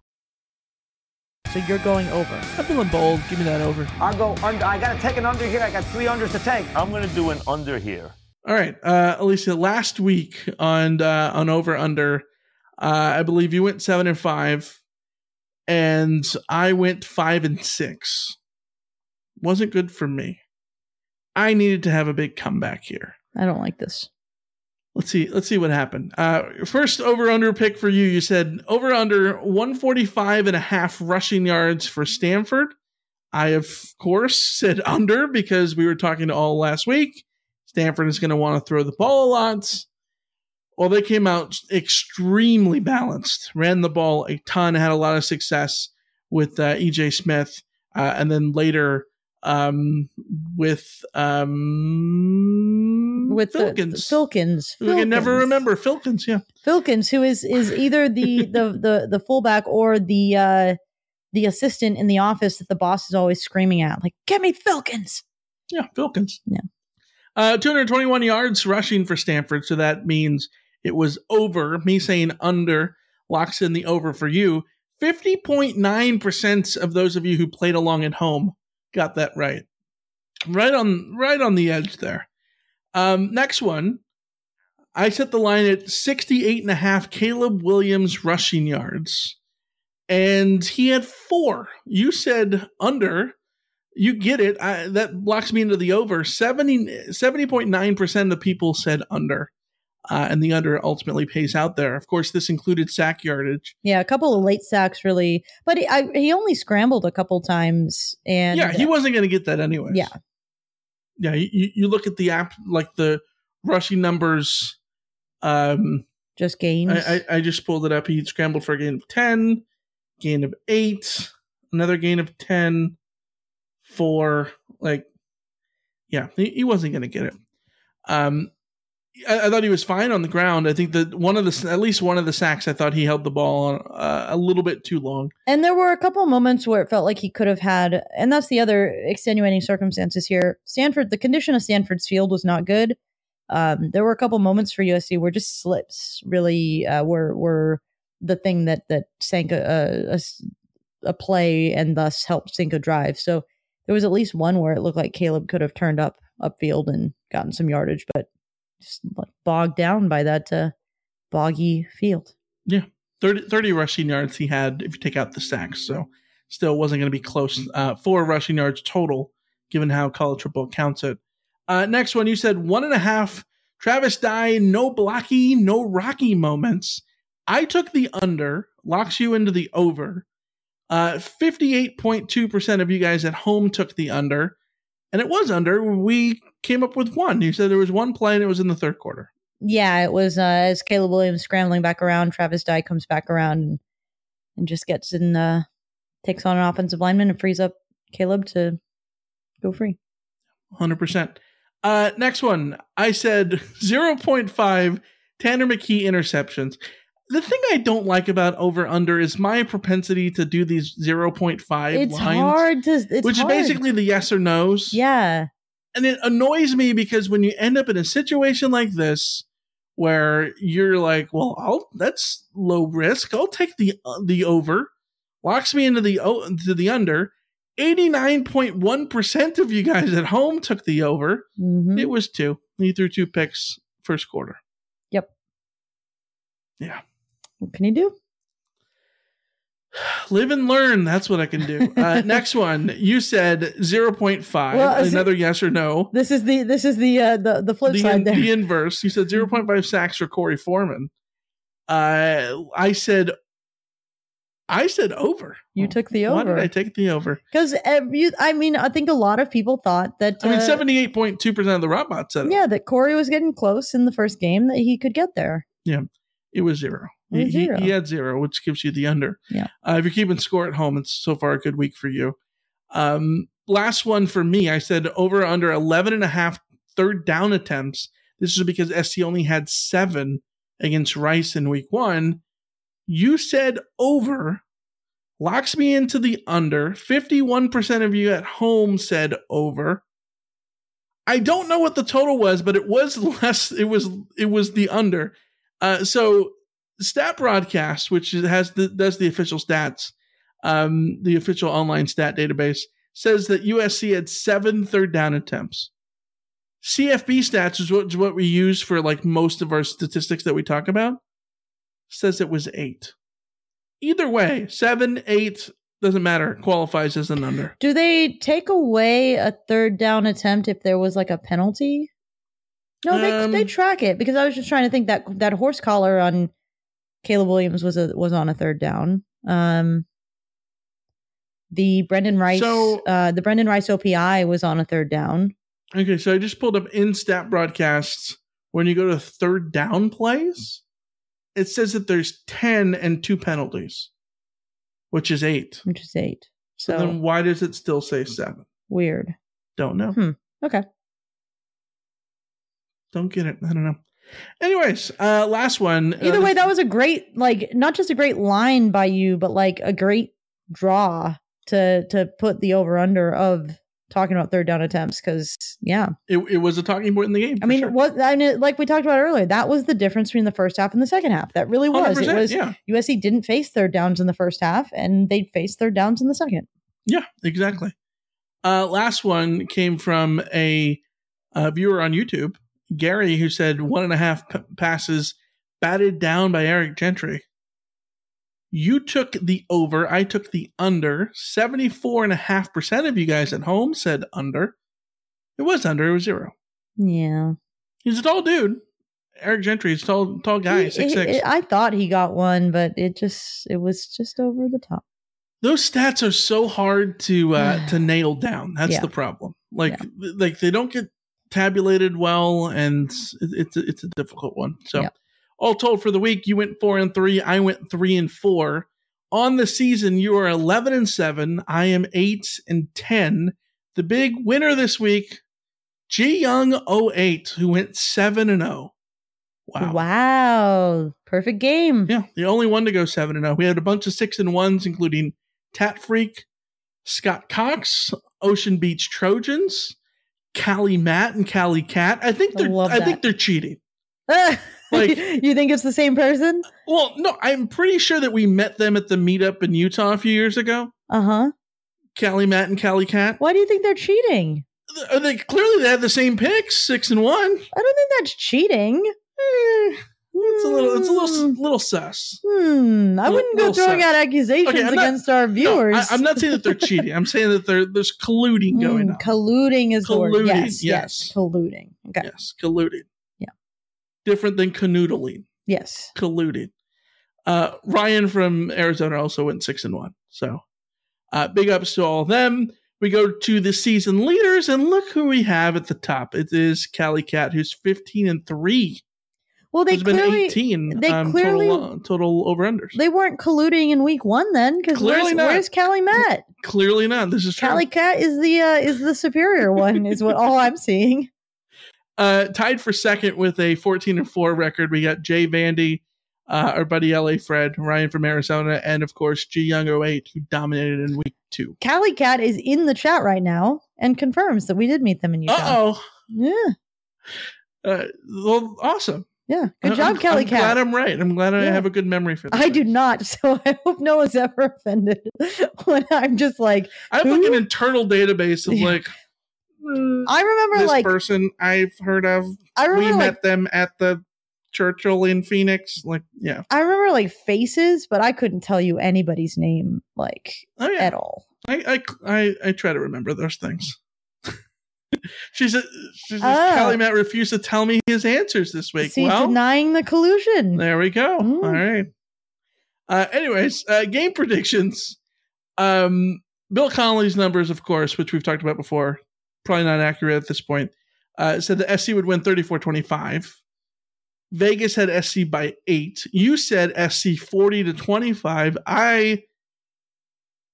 So you're going over. I'm feeling bold. Give me that over. I'll go under. I got to take an under here. I got three unders to take. I'm going to do an under here. All right, uh, Alicia. Last week on uh, on over under, Uh, I believe you went seven and five, and I went five and six. Wasn't good for me. I needed to have a big comeback here. I don't like this. Let's see. Let's see what happened. Uh, first over under pick for you. You said over under 145 and a half rushing yards for Stanford. I, of course, said under because we were talking to all last week. Stanford is going to want to throw the ball a lot. Well, they came out extremely balanced, ran the ball a ton, had a lot of success with uh, EJ Smith, uh, and then later um, with um, with Filkins. The, the Filkins. We can never remember Filkins. Yeah, Filkins, who is is either the the the the fullback or the uh the assistant in the office that the boss is always screaming at, like, "Get me Filkins." yeah, Filkins. Yeah. Uh, 221 yards rushing for Stanford, so that means it was over. Me saying under locks in the over for you. 50.9% of those of you who played along at home got that right. Right on right on the edge there. Um, next one. I set the line at 68 and a half Caleb Williams rushing yards. And he had four. You said under. You get it. I, that locks me into the over. 70, 70.9% of people said under. Uh, and the under ultimately pays out there. Of course, this included sack yardage. Yeah, a couple of late sacks, really, but he, I, he only scrambled a couple times, and yeah, he wasn't going to get that anyway. Yeah, yeah. You, you look at the app, like the rushing numbers. Um, just gains. I, I, I just pulled it up. He scrambled for a gain of ten, gain of eight, another gain of ten, four. Like, yeah, he, he wasn't going to get it. Um, I, I, thought he was fine on the ground. I think that one of the at least one of the sacks, I thought he held the ball on, uh, a little bit too long. And there were a couple moments where it felt like he could have had, and that's the other extenuating circumstances here. Stanford, the condition of Stanford's field was not good. Um, there were a couple moments for USC where just slips really uh, were were the thing that that sank a, a, a play and thus helped sink a drive. So there was at least one where it looked like Caleb could have turned up upfield and gotten some yardage, but just like bogged down by that uh, boggy field. Yeah. 30, 30, rushing yards he had if you take out the sacks. So still wasn't going to be close. Uh, four rushing yards total, given how college football counts it. Uh, next one, you said one and a half. Travis Dye, no blocky, no rocky moments. I took the under, locks you into the over. Uh, 58.2% of you guys at home took the under, and it was under. We came up with one. You said there was one play and it was in the third quarter. Yeah, it was uh, as Caleb Williams scrambling back around. Travis Dye comes back around and, and just gets in, uh, takes on an offensive lineman and frees up Caleb to go free. 100%. Uh, next one. I said 0.5 Tanner McKee interceptions. The thing I don't like about over under is my propensity to do these 0.5 It's lines, hard to, it's which hard. is basically the yes or no's. Yeah. And it annoys me because when you end up in a situation like this, where you're like, well, I'll that's low risk. I'll take the uh, the over. Locks me into the o- to the under. 89.1% of you guys at home took the over. Mhm. It was two. He threw two picks first quarter. Yep. Yeah. What can you do? Live and learn. That's what I can do. Uh, next one. You said 0.5. Well, is it- Another yes or no. This is the this is the uh, the the flip the, side in- there. the inverse. You said 0.5 sacks for Korey Foreman. Uh, I said, I said over. you took the over. Why did I take the over? because. I mean, I think a lot of people thought that. I mean, uh, 78.2% of the robots said it. Yeah, that Korey was getting close in the first game that he could get there. Yeah. It was zero. He, he- he had zero, which gives you the under. Yeah. Uh, if you're keeping score at home, it's so far a good week for you. Um, last one for me, I said over under 11 and a half third down attempts. This is because SC only had seven against Rice in week one. You said over, locks me into the under. 51% of you at home said over. I don't know what the total was, but it was less. It was it was the under. Uh, so Stat Broadcast, which has the does the official stats, um, the official online stat database, says that USC had seven third down attempts. CFB stats is what, is what we use for like most of our statistics that we talk about. says it was eight. Either way, seven, eight, doesn't matter. Qualifies as an under. Do they take away a third down attempt if there was like a penalty? No, they Um, they track it because I was just trying to think that that horse collar on Caleb Williams was a was on a third down. Um, the Brenden Rice, So- uh, the Brenden Rice OPI was on a third down. Okay, so I just pulled up in stat broadcasts. When you go to third down plays, it says that there's 10 and two penalties, which is eight. which is eight. So So then why does it still say seven? weird. Don't know. Hmm. Okay. Don't get it. I don't know. Anyways, uh last one. Either uh, way, that was a great, like, not just a great line by you, but like a great draw to to put the over under of talking about third down attempts. Because yeah, it, it was a talking point in the game. I mean, what I mean, like we talked about earlier, that was the difference between the first half and the second half. That really was. It was yeah. USC didn't face third downs in the first half, and they faced third downs in the second. Yeah, exactly. Uh, last one came from a, uh viewer on YouTube, Gary, who said one and a half p- passes batted down by Eric Gentry. You took the over. I took the under. 74.5% of you guys at home said under. It was under. It was zero. Yeah, He's a tall dude. Eric Gentry is a tall, tall guy, He- six six. I thought he got one, but it just it was just over the top. those stats are so hard to uh to nail down that's Yeah. the problem like like they don't get tabulated well and it's it's a, it's a difficult one so all told for the week you went four and three i went three and four on the season you are 11 and seven i am eight and ten the big winner this week g young 08 who went seven and zero. wow Wow, perfect game. yeah, the only one to go seven and zero. We had a bunch of six and ones, including Tat Freak, Scott Cox, Ocean Beach Trojans, Callie Matt, and Callie Cat. I think they're. love I think they're cheating. like you think it's the same person? Well, no, I'm pretty sure that we met them at the meetup in Utah a few years ago. Uh huh. Callie Matt and Callie Cat. Why do you think they're cheating? Are they clearly they had the same picks, six and one. I don't think that's cheating. It's a little. It's a little little sus. Hmm. I wouldn't go throwing sus. out accusations Okay, not- against our No, viewers. I, am not saying that they're cheating. I'm saying that there there's colluding going Hmm, on. Colluding is the word. Colluding, Yes, yes. yes. Colluding. Okay. Yes, colluding. Yeah. Different than canoodling. Yes. Colluding. Uh, Ryan from Arizona also went six and one. So uh, big ups to all of them. We go to the season leaders, and look who we have at the top. It is Callie Cat, who's 15 and three. Well, they clearly 18 they um, clearly total, uh, total over unders. they weren't colluding in week one then because Clearly where's, not. where's Callie Matt? Clearly not. This is true. Callie Cat is the uh, is the superior one is what all I'm seeing. Uh, tied for second with a 14 and 4 record, we got Jay Vandy, uh, our buddy LA Fred, Ryan from Arizona, and of course G Young 08, who dominated in week two. Callie Cat is in the chat right now and confirms that we did meet them in Utah. Uh oh. Yeah. Uh, well, awesome. Yeah. Good I- job, I'm, Kelly I'm Cat. glad I'm right. I'm glad I have a good memory for this. I do not, so I hope no one's ever offended when I'm just like, I have who? like an internal database of Yeah. like hmm. I remember this like person I've heard of. I remember we remember met like them at the Churchill in Phoenix. Like, yeah. I remember like faces, but I couldn't tell you anybody's name like Oh, yeah. at all. I, I, I, I try to remember those things. She's a, she's Oh. Callie Matt refused to tell me his answers this week. See, well, denying the collusion. there we go. Mm. All right. Uh, anyways, uh, game predictions. Um, Bill Connolly's numbers, of course, which we've talked about before, probably not accurate at this point. Uh, said that SC would win 34 25. Vegas had SC by eight. You said SC 40 to 25. I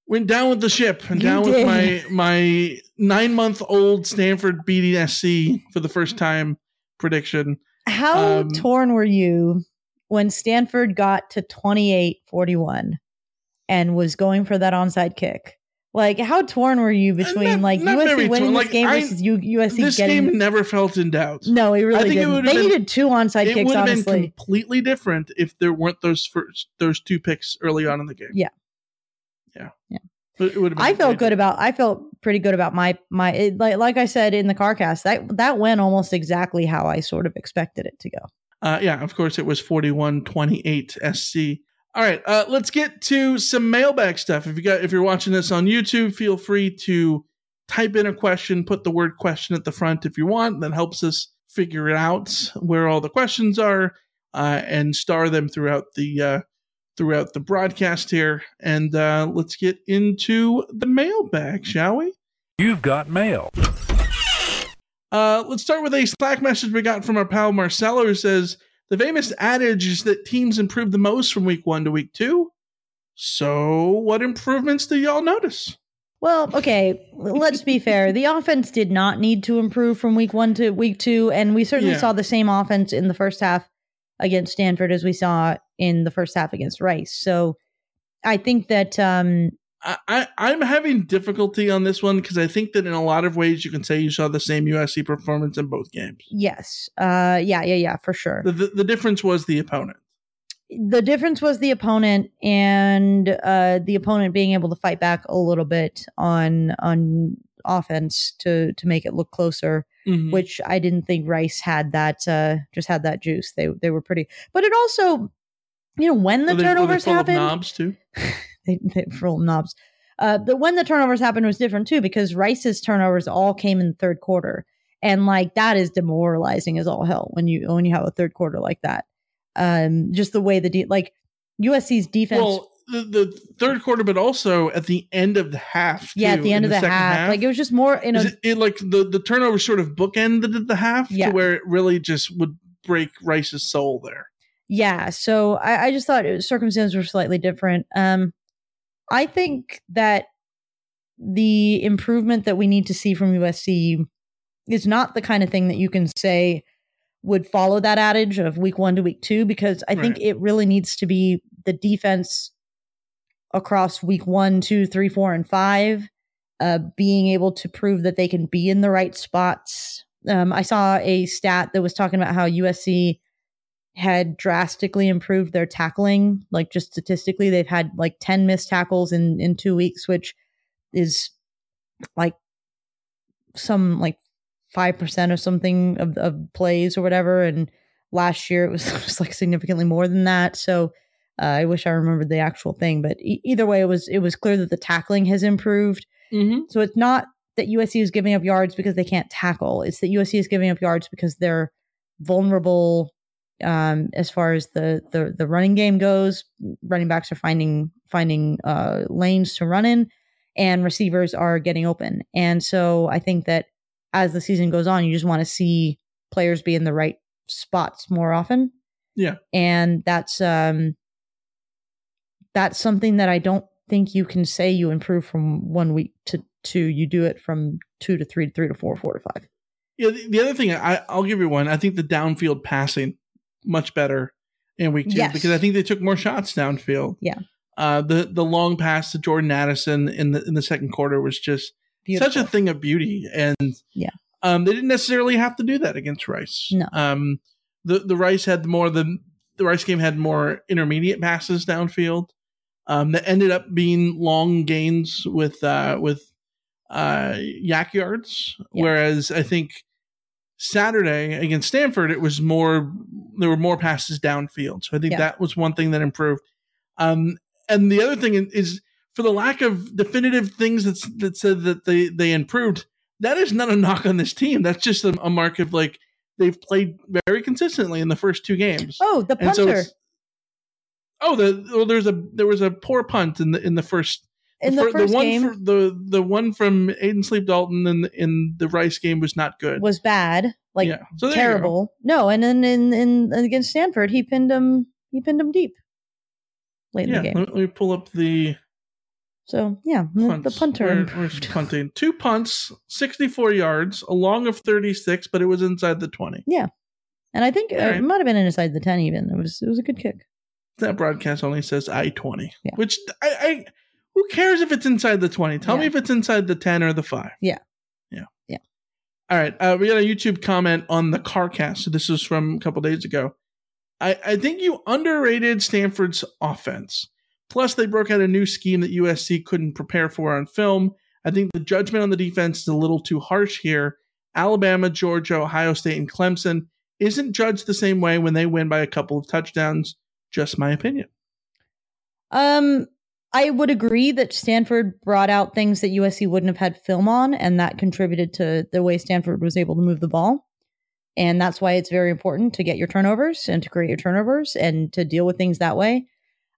went down with the ship and You down with my my nine month old Stanford beating SC for the first time prediction. How Um, torn were you when Stanford got to 28-41 and was going for that onside kick? Like, how torn were you between not- like not USC winning torn. this Like, game I- versus U- USC This getting? game never felt in doubt. no, it really I think it didn't. would've They been- needed two onside it kicks. would have been completely different if there weren't those first those two picks early on in the game. Yeah. Yeah, Yeah. But it would have been I felt good about. I felt pretty good about my my. It, like like I said in the CarCast, that that went almost exactly how I sort of expected it to go. Uh, yeah, of course, it was forty one twenty eight SC. All right, uh, let's get to some mailbag stuff. If you got, if you're watching this on YouTube, feel free to type in a question, put the word question at the front if you want. That helps us figure it out where all the questions are uh, and star them throughout the uh, throughout the broadcast here. And uh, let's get into the mailbag, shall we? You've got mail. Uh, let's start with a Slack message we got from our pal Marcelo who says the famous adage is that teams improve the most from week one to week two. So, what improvements do y'all notice? Well, okay, let's be fair. The offense did not need to improve from week one to week two, and we certainly Yeah. saw the same offense in the first half against Stanford as we saw in the first half against Rice. So I think that um I, I'm having difficulty on this one because I think that in a lot of ways you can say you saw the same USC performance in both games. yes, uh yeah, yeah, yeah, for sure. The the, the difference was the opponent. the difference was the opponent and uh the opponent being able to fight back a little bit on on offense to to make it look closer Mhm. which i didn't think rice had that uh just had that juice they they were pretty but it also you know when the Were they- were they turnovers of happened knobs too. they, they full of knobs uh but when the turnovers happened was different too because rice's turnovers all came in the third quarter and like that is demoralizing as all hell when you when you have a third quarter like that um just the way the de- like usc's defense Well, the, the third quarter, but also at the end of the half. yeah at the end of the, second half, like it was just more you know it, it like the the turnover sort of bookended the half Yeah. to where it really just would break Rice's soul there. yeah so i, I just thought it was, circumstances were slightly different um i think that the improvement that we need to see from usc is not the kind of thing that you can say would follow that adage of week one to week two because i think it really needs to be the defense across week one two three four and five uh, being able to prove that they can be in the right spots. Um, i saw a stat that was talking about how usc had drastically improved their tackling like just statistically they've had like 10 missed tackles in in two weeks which is like some like 5% or something of, of plays or whatever and last year it was just like significantly more than that. So uh, i wish i remembered the actual thing but e- either way it was it was clear that the tackling has improved Mm-hmm. so it's not that usc is giving up yards because they can't tackle it's that usc is giving up yards because they're vulnerable um, as far as the, the the running game goes. Running backs are finding finding uh, lanes to run in, and receivers are getting open. And so I think that as the season goes on, you just want to see players be in the right spots more often. Yeah. And that's um that's something that I don't think you can say you improve from one week to two. You do it from two to three to three to four, four to five. Yeah, the, the other thing I, I'll give you one. I think the downfield passing much better in week two Yes. because I think they took more shots downfield. Yeah. Uh, the the long pass to Jordan Addison in the in the second quarter was just such a thing of beauty, and Yeah. um, they didn't necessarily have to do that against Rice. No. um, the the Rice had more the the Rice game had more intermediate passes downfield. Um, that ended up being long gains with uh with uh YAC yards, whereas I think Saturday against Stanford, it was more there were more passes downfield. So I think Yeah. that was one thing that improved. Um, and the other thing is for the lack of definitive things that's that said that they they improved. That is not a knock on this team. That's just a, a mark of like they've played very consistently in the first two games. Oh, the so punter. it's- oh, the well, there's a there was a poor punt in the in the first In the fir- first one game- for, the the one from Aadyn Sleep-Dalton in in the Rice game was not good. was bad, like Yeah. So there you go. terrible. No, and then in, in against Stanford, he pinned him. He pinned him deep late yeah, in the game. let, me pull up the So yeah, the, the punts. punter. Where- improved. where's punting? Two punts, sixty four yards, a long of thirty six, but it was inside the twenty. Yeah, and I think uh, right. it might have been inside the ten. Even it was it was a good kick. That broadcast only says I twenty, which I, I who cares if it's inside the twenty? Tell me if it's inside the ten or the five. Yeah, Yeah. yeah. All right. Uh, we got a YouTube comment on the CarCast. So this is from a couple days ago. I, I think you underrated Stanford's offense. Plus, they broke out a new scheme that USC couldn't prepare for on film. I think the judgment on the defense is a little too harsh here. Alabama, Georgia, Ohio State, and Clemson isn't judged the same way when they win by a couple of touchdowns. Just my opinion. Um, I would agree that Stanford brought out things that USC wouldn't have had film on, and that contributed to the way Stanford was able to move the ball. And that's why it's very important to get your turnovers and to create your turnovers and to deal with things that way.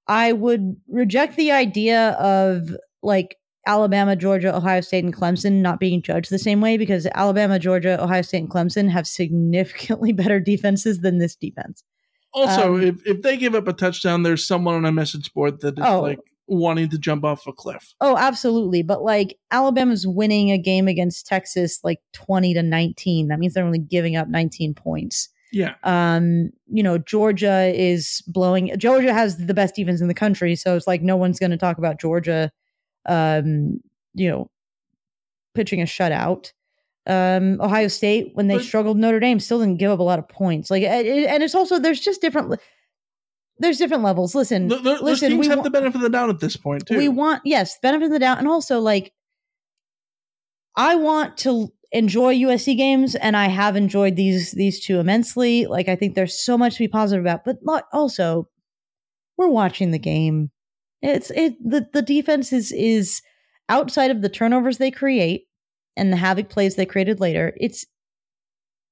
I would reject the idea of like Alabama, Georgia, Ohio State, and Clemson not being judged the same way because Alabama, Georgia, Ohio State, and Clemson have significantly better defenses than this defense. Also, Um, if, if they give up a touchdown, there's someone on a message board that is Oh. like wanting to jump off a cliff. Oh, absolutely. But like Alabama's winning a game against Texas like 20 to 19. That means they're only giving up 19 points. Yeah. Um, you know, Georgia is blowing Georgia has the best defense in the country, so it's like no one's going to talk about Georgia um, you know, pitching a shutout. Um, Ohio State when they But- struggled Notre Dame still didn't give up a lot of points. Like it- and it's also there's just different there's different levels. Listen, listen, teams we have wa- the benefit of the doubt at this point too. we want yes benefit of the doubt and also like i want to enjoy usc games and i have enjoyed these these two immensely like i think there's so much to be positive about but also we're watching the game it's it the, the defense is is outside of the turnovers they create and the havoc plays they created later it's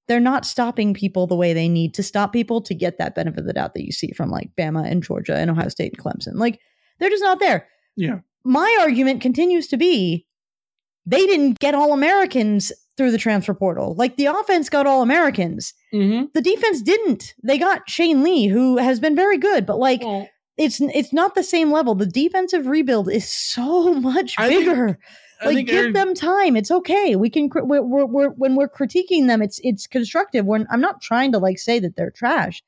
they're not stopping people the way they need to stop people to get that benefit of the doubt that you see from like Bama and Georgia and Ohio State and Clemson. Like they're just not there yeah. my argument continues to be they didn't get all Americans through the transfer portal. Like the offense got all Americans. Mm-hmm. The defense didn't. They got Shane Lee, who has been very good, but like it's it's not the same level. The defensive rebuild is so much I think- bigger. I like think give Aaron- them time. It's okay. We can we're, we're, we're, when we're critiquing them, it's it's constructive. When I'm not trying to like say that they're trash.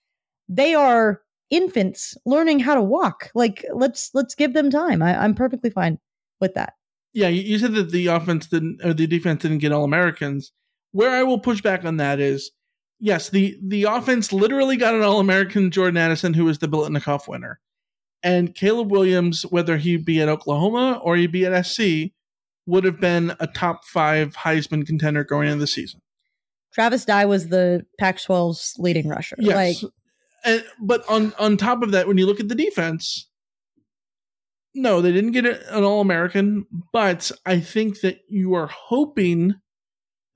They are infants learning how to walk. Like let's let's give them time. I, I'm perfectly fine with that. Yeah, you, you said that the offense didn't or the defense didn't get all Americans. Where I will push back on that is yes, the the offense literally got an all American Jordan Addison, who was the Biletnikoff winner. And Caleb Williams, whether he be at Oklahoma or he be at SC, would have been a top five Heisman contender going into the season. Travis Dye was the Pac-12's leading rusher. Yes. Like and, but on on top of that, when you look at the defense, no, they didn't get an All American. But I think that you are hoping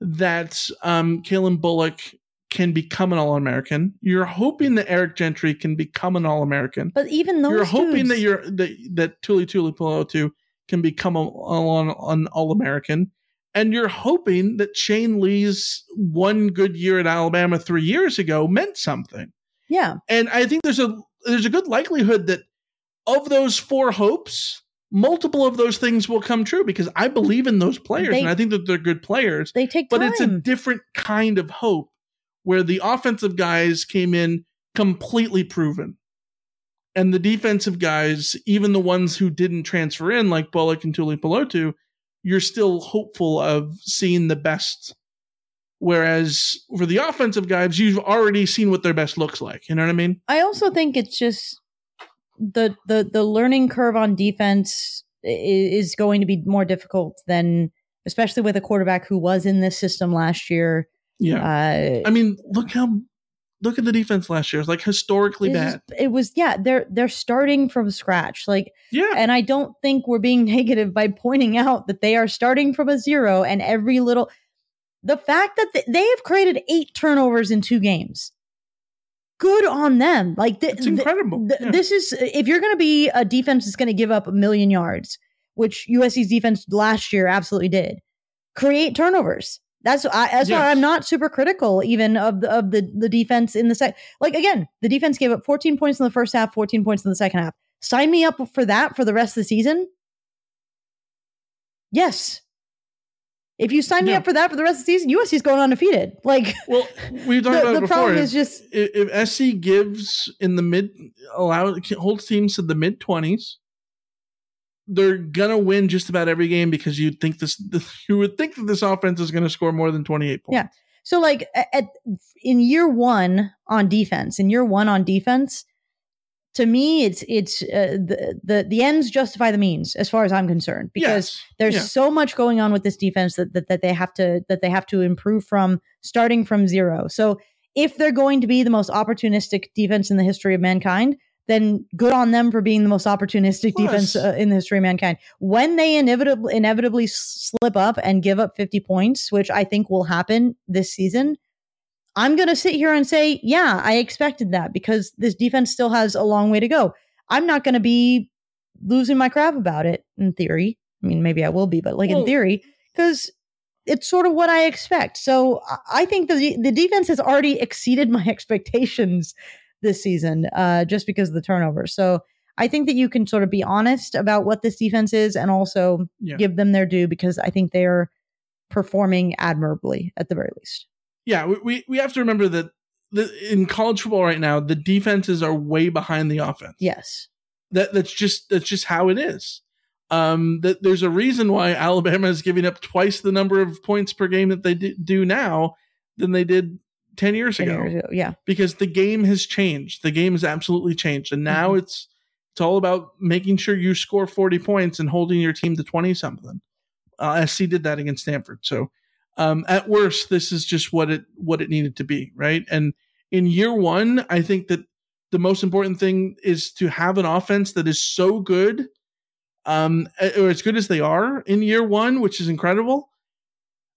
that um, Calen Bullock can become an All American. You're hoping that Eric Gentry can become an All American. But even those you're hoping dudes- that you're that that Tuli Tuipulotu can become a, a- an All American. And you're hoping that Shane Lee's one good year at Alabama three years ago meant something. yeah. And I think there's a there's a good likelihood that of those four hopes, multiple of those things will come true because I believe in those players They- and I think that they're good players. They take but time. it's a different kind of hope where the offensive guys came in completely proven. And the defensive guys, even the ones who didn't transfer in, like Bullock and Tuipulotu, you're still hopeful of seeing the best. Whereas for the offensive guys, you've already seen what their best looks like. You know what I mean? I also think it's just the the the learning curve on defense is going to be more difficult than especially with a quarterback who was in this system last year. Yeah. Uh, I mean, look how look at the defense last year. It's like historically it's bad. just- it was yeah, they're they're starting from scratch. Like yeah. And I don't think we're being negative by pointing out that they are starting from a zero and every little the fact that th- they have created eight turnovers in two games. Good on them. Like th- It's incredible. th- Yeah. This is if you're going to be a defense that's going to give up a million yards, which USC's defense last year absolutely did. Create turnovers. That's I. That's why I'm not super critical even of the of the the defense in the sec. Like again, the defense gave up 14 points in the first half, 14 points in the second half. Sign me up for that for the rest of the season. Yes. If you sign me Yeah. up for that for the rest of the season, USC's going undefeated. Like Well, we talked The- about it the before. problem is just- if, if SC gives in the mid, allow holds teams to the mid twenties, they're gonna win just about every game because you think this, you would think that this offense is gonna score more than twenty eight points. Yeah. So like at, in year one on defense, in year one on defense, to me, it's it's uh, the the the ends justify the means as far as I'm concerned because Yes. there's Yeah. so much going on with this defense that, that that they have to that they have to improve from starting from zero. So if they're going to be the most opportunistic defense in the history of mankind, then good on them for being the most opportunistic defense uh, in the history of mankind. When they inevitably inevitably slip up and give up 50 points, which I think will happen this season, I'm going to sit here and say, yeah, I expected that because this defense still has a long way to go. I'm not going to be losing my crap about it in theory. I mean, maybe I will be, but like well, in theory, because it's sort of what I expect. So I think the the defense has already exceeded my expectations this season, uh, just because of the turnover. So I think that you can sort of be honest about what this defense is, and also yeah. give them their due because I think they are performing admirably at the very least. Yeah, we we have to remember that the, in college football right now, the defenses are way behind the offense. Yes, that that's just that's just how it is. Um, that there's a reason why Alabama is giving up twice the number of points per game that they do now than they did 10 years 10 ago. Years ago. Yeah. Because the game has changed. The game has absolutely changed. And now mm-hmm. it's it's all about making sure you score 40 points and holding your team to 20 something. Uh, SC did that against Stanford. So um, at worst, this is just what it what it needed to be, right? And in year one, I think that the most important thing is to have an offense that is so good um, or as good as they are in year one, which is incredible,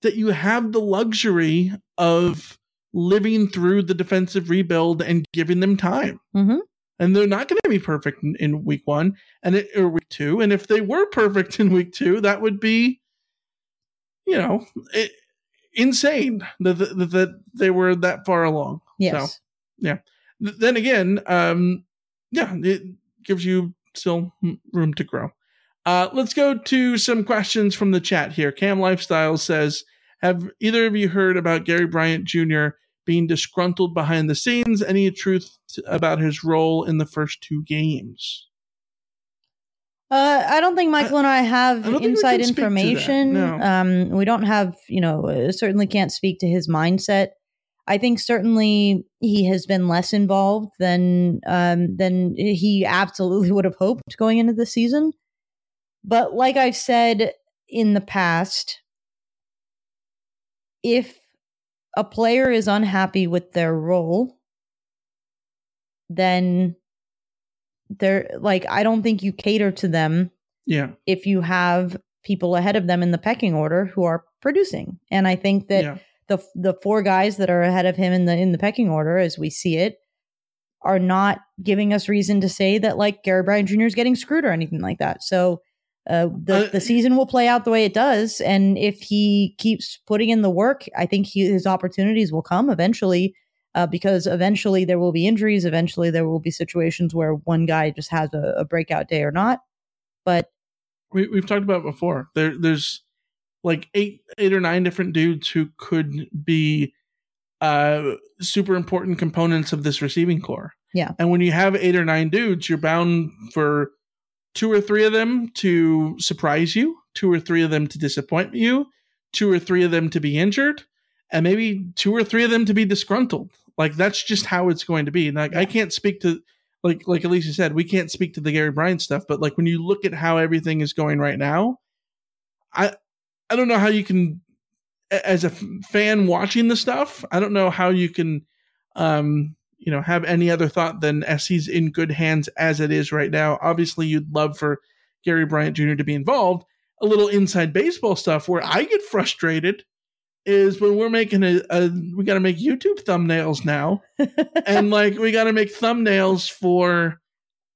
that you have the luxury of living through the defensive rebuild and giving them time. Mm-hmm. And they're not going to be perfect in, in, week one and it, or week two. And if they were perfect in week two, that would be, you know, it, insane that, that, that they were that far along. Yes. So, yeah. Then again, um, yeah, it gives you still room to grow. Uh, let's go to some questions from the chat here. Cam Lifestyle says, "Have either of you heard about Gary Bryant Jr. being disgruntled behind the scenes? Any truth about his role in the first two games?" Uh, I don't think Michael I, and I have I inside information. No. Um, we don't have, you know, uh, certainly can't speak to his mindset. I think certainly he has been less involved than um, than he absolutely would have hoped going into the season. But like I've said in the past, if a player is unhappy with their role, then they're like, I don't think you cater to them. Yeah. If you have people ahead of them in the pecking order who are producing. And I think that yeah. the the four guys that are ahead of him in the in the pecking order as we see it are not giving us reason to say that like Gary Bryant Jr. is getting screwed or anything like that. So uh, the uh, the season will play out the way it does, and if he keeps putting in the work, I think he, his opportunities will come eventually. Uh, because eventually there will be injuries. Eventually there will be situations where one guy just has a, a breakout day or not. But we, we've talked about before. There, there's like eight, eight or nine different dudes who could be uh, super important components of this receiving core. Yeah. And when you have eight or nine dudes, you're bound for two or three of them to surprise you, two or three of them to disappoint you, two or three of them to be injured, and maybe two or three of them to be disgruntled. Like that's just how it's going to be. Like I can't speak to like like Alicia said, we can't speak to the Gary Bryant stuff, but like when you look at how everything is going right now, I I don't know how you can as a fan watching the stuff, I don't know how you can um you know have any other thought than SC's in good hands as it is right now. Obviously, you'd love for Gary Bryant Jr. to be involved. A little inside baseball stuff where I get frustrated is when we're making a, a we got to make YouTube thumbnails now, and like we got to make thumbnails for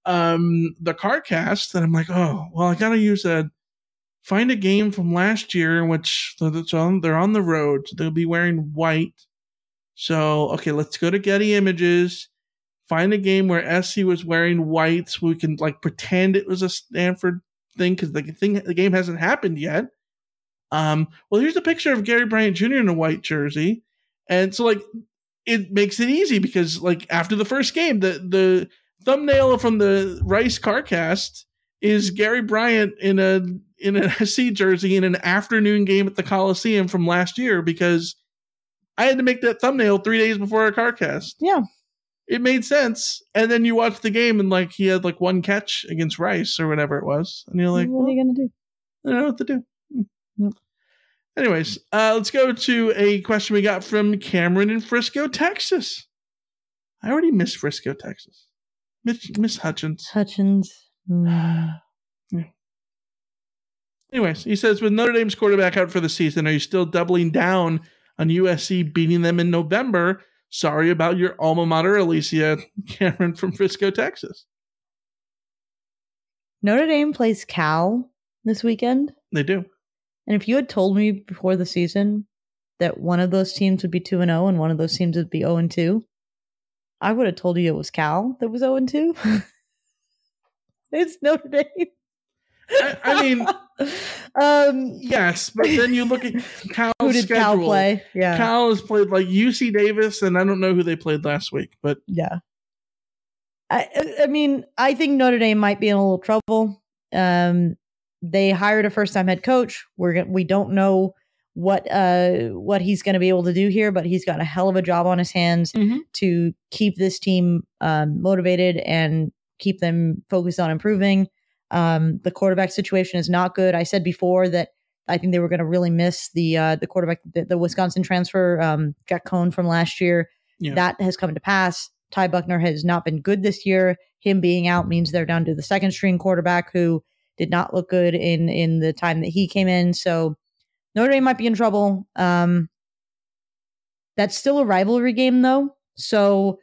um the CarCast, and I'm like, oh well, I got to use a find a game from last year in which they're on, they're on the road, so they'll be wearing white so, okay, let's go to Getty Images, find a game where SC was wearing whites. so we can like pretend it was a Stanford thing because the thing the game hasn't happened yet. Um, well, here's a picture of Gary Bryant Jr. in a white jersey. And so like it makes it easy because like after the first game, the the thumbnail from the Rice CarCast is Gary Bryant in a in an SC jersey in an afternoon game at the Coliseum from last year because I had to make that thumbnail three days before our CarCast. Yeah. It made sense. And then you watch the game and like he had like one catch against Rice or whatever it was. And you're like, what are you gonna do? I don't know what to do. Hmm. Anyways, uh, let's go to a question we got from Cameron in Frisco, Texas. I already miss Frisco, Texas. Miss, miss Hutchins. Hutchins. Mm. Yeah. Anyways, he says, with Notre Dame's quarterback out for the season, are you still doubling down on USC beating them in November? Sorry about your alma mater, Alicia Cameron from Frisco, Texas. Notre Dame plays Cal this weekend. They do. And if you had told me before the season that one of those teams would be 2 and 0 and one of those teams would be 0 and 2, I would have told you it was Cal that was 0 and 2. it's Notre Dame. I, I mean, um, yes, but then you look at Cal's Who did Cal schedule. play? Yeah. Cal has played like UC Davis, and I don't know who they played last week, but Yeah. I I mean, I think Notre Dame might be in a little trouble. Um, they hired a first time head coach. We're we don't know what uh what he's going to be able to do here, but he's got a hell of a job on his hands to keep this team um, motivated and keep them focused on improving. Um, the quarterback situation is not good. I said before that I think they were going to really miss the uh, the quarterback, the, the Wisconsin transfer, um, Jack Coan from last year. Yeah. That has come to pass. Ty Buchner has not been good this year. Him being out means they're down to the second string quarterback who did not look good in in the time that he came in. So Notre Dame might be in trouble. Um, that's still a rivalry game though. So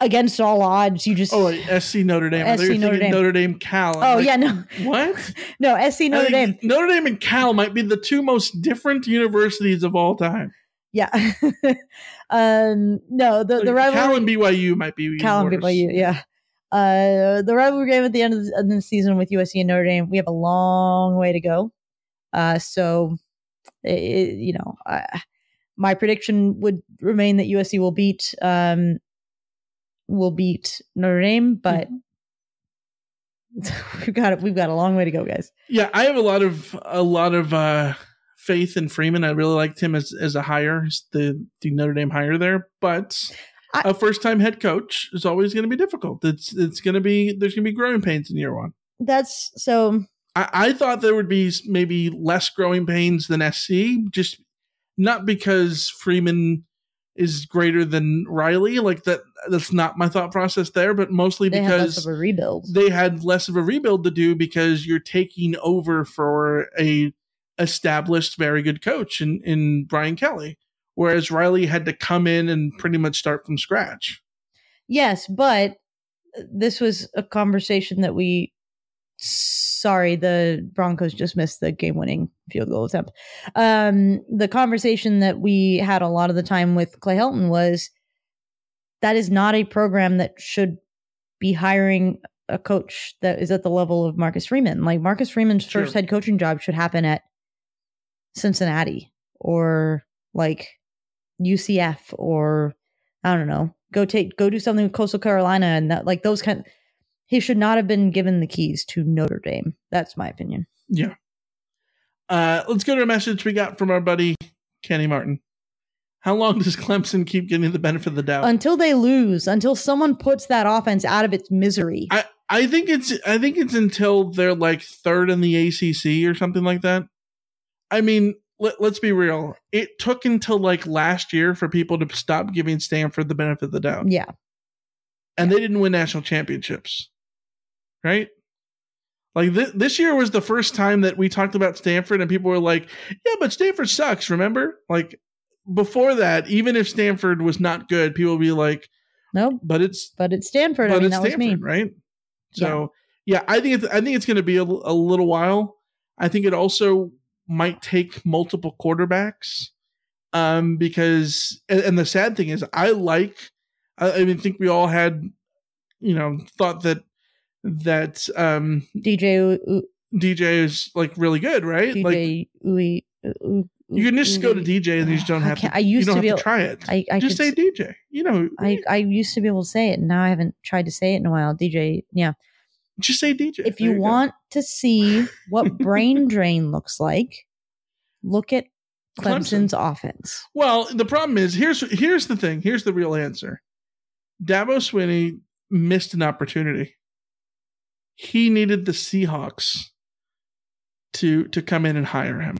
against all odds, you just oh, SC Notre Dame. I thought you were SC Notre Dame. Notre Dame Cal. I'm Oh like, yeah, no, What? no, SC Notre Dame. Notre Dame and Cal might be the two most different universities of all time. Yeah. um, no, the the Like, Cal and BYU might be Cal and worse. BYU, yeah. Uh, the rivalry game at the end of the, of the season with USC and Notre Dame, we have a long way to go. Uh, so, i i- you know, I, my prediction would remain that USC will beat um, will beat Notre Dame, but we've got we've got a long way to go, guys. Yeah, I have a lot of a lot of uh, faith in Freeman. I really liked him as as a hire, the the Notre Dame hire there. But a first time head coach is always going to be difficult. It's it's going to be there's going to be growing pains in year one. That's so. I, I thought there would be maybe less growing pains than SC, just not because Freeman is greater than Riley. Like that, that's not my thought process there. But mostly They have less because of a rebuild. they had less of a rebuild to do because you're taking over for a established, very good coach in in Brian Kelly, whereas Riley had to come in and pretty much start from scratch. Yes, but this was a conversation that we. Sorry, the Broncos just missed the game-winning field goal attempt. Um, the conversation that we had a lot of the time with Clay Helton was that is not a program that should be hiring a coach that is at the level of Marcus Freeman. Like Marcus Freeman's first head coaching job should happen at Cincinnati or like UCF or I don't know. Go take go do something with Coastal Carolina and that like those kind he should not have been given the keys to Notre Dame. That's my opinion. Yeah. Uh, let's go to a message we got from our buddy Kenny Martin. How long does Clemson keep getting the benefit of the doubt? Until they lose, until someone puts that offense out of its misery. I, I think it's I think it's until they're like third in the ACC or something like that. I mean, let, let's be real. It took until like last year for people to stop giving Stanford the benefit of the doubt. yeah. and they didn't win national championships, right? Like th- this year was the first time that we talked about Stanford, and people were like, "Yeah, but Stanford sucks." Remember, like before that, even if Stanford was not good, people would be like, "Nope." But it's but it's Stanford. I But mean, it's that was me. Stanford, right? So yeah. I think it's I think it's going to be a little while. I think it also might take multiple quarterbacks, um, because and, and the sad thing is, I like. I, I mean, think we all had, you know, thought that that um DJ DJ is like really good, right? Like DJ Uwe. You can just go to mm. DJ and you just don't have to. I used you don't to be able- to try it. I, I just say DJ. You know, I, I used to be able to say it, and now I haven't tried to say it in a while. DJ, yeah. Just say DJ. If you you go. want to see what brain drain looks like, look at Clemson. Clemson's offense. Well, the problem is here's here's the thing. Here's the real answer. Dabo Swinney missed an opportunity. He needed the Seahawks to to come in and hire him.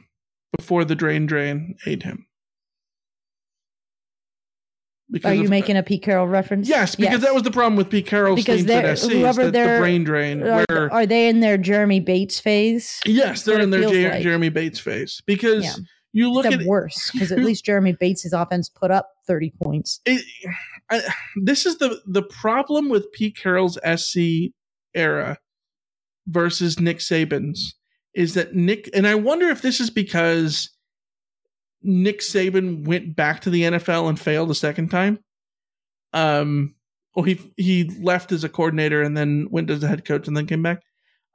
Before the drain drain ate him. Are you of- uh, making a Pete Carroll reference? Yes, because that was the problem with Pete Carroll's because teams at SC. whoever that the brain drain. Are, where are they in their Jeremy Bates phase? yes, they're in their Jer- like. Jeremy Bates phase because Yeah. you look Except at worse because at least Jeremy Bates' offense put up thirty points. it, I, this is the the problem with Pete Carroll's SC era versus Nick Saban's is that Nick and I wonder if this is because Nick Saban went back to the NFL and failed a second time. Um, he he left as a coordinator and then went as a head coach and then came back.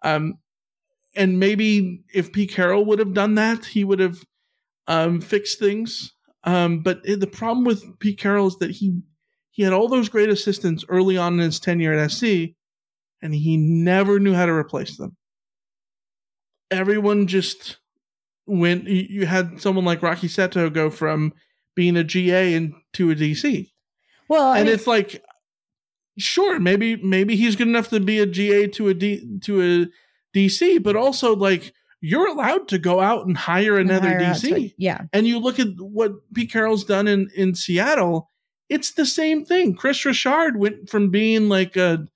Um, and maybe if Pete Carroll would have done that, he would have um fixed things. Um, but the problem with Pete Carroll is that he he had all those great assistants early on in his tenure at SC, and he never knew how to replace them. Everyone just went. You had someone like Rocky Seto go from being a GA into a DC, Well, I and mean, it's like, sure, maybe maybe he's good enough to be a GA to a D to a DC, but also like you're allowed to go out and hire another hire DC. to- yeah. And you look at what Pete Carroll's done in, in Seattle, it's the same thing. Kris Richard went from being like a,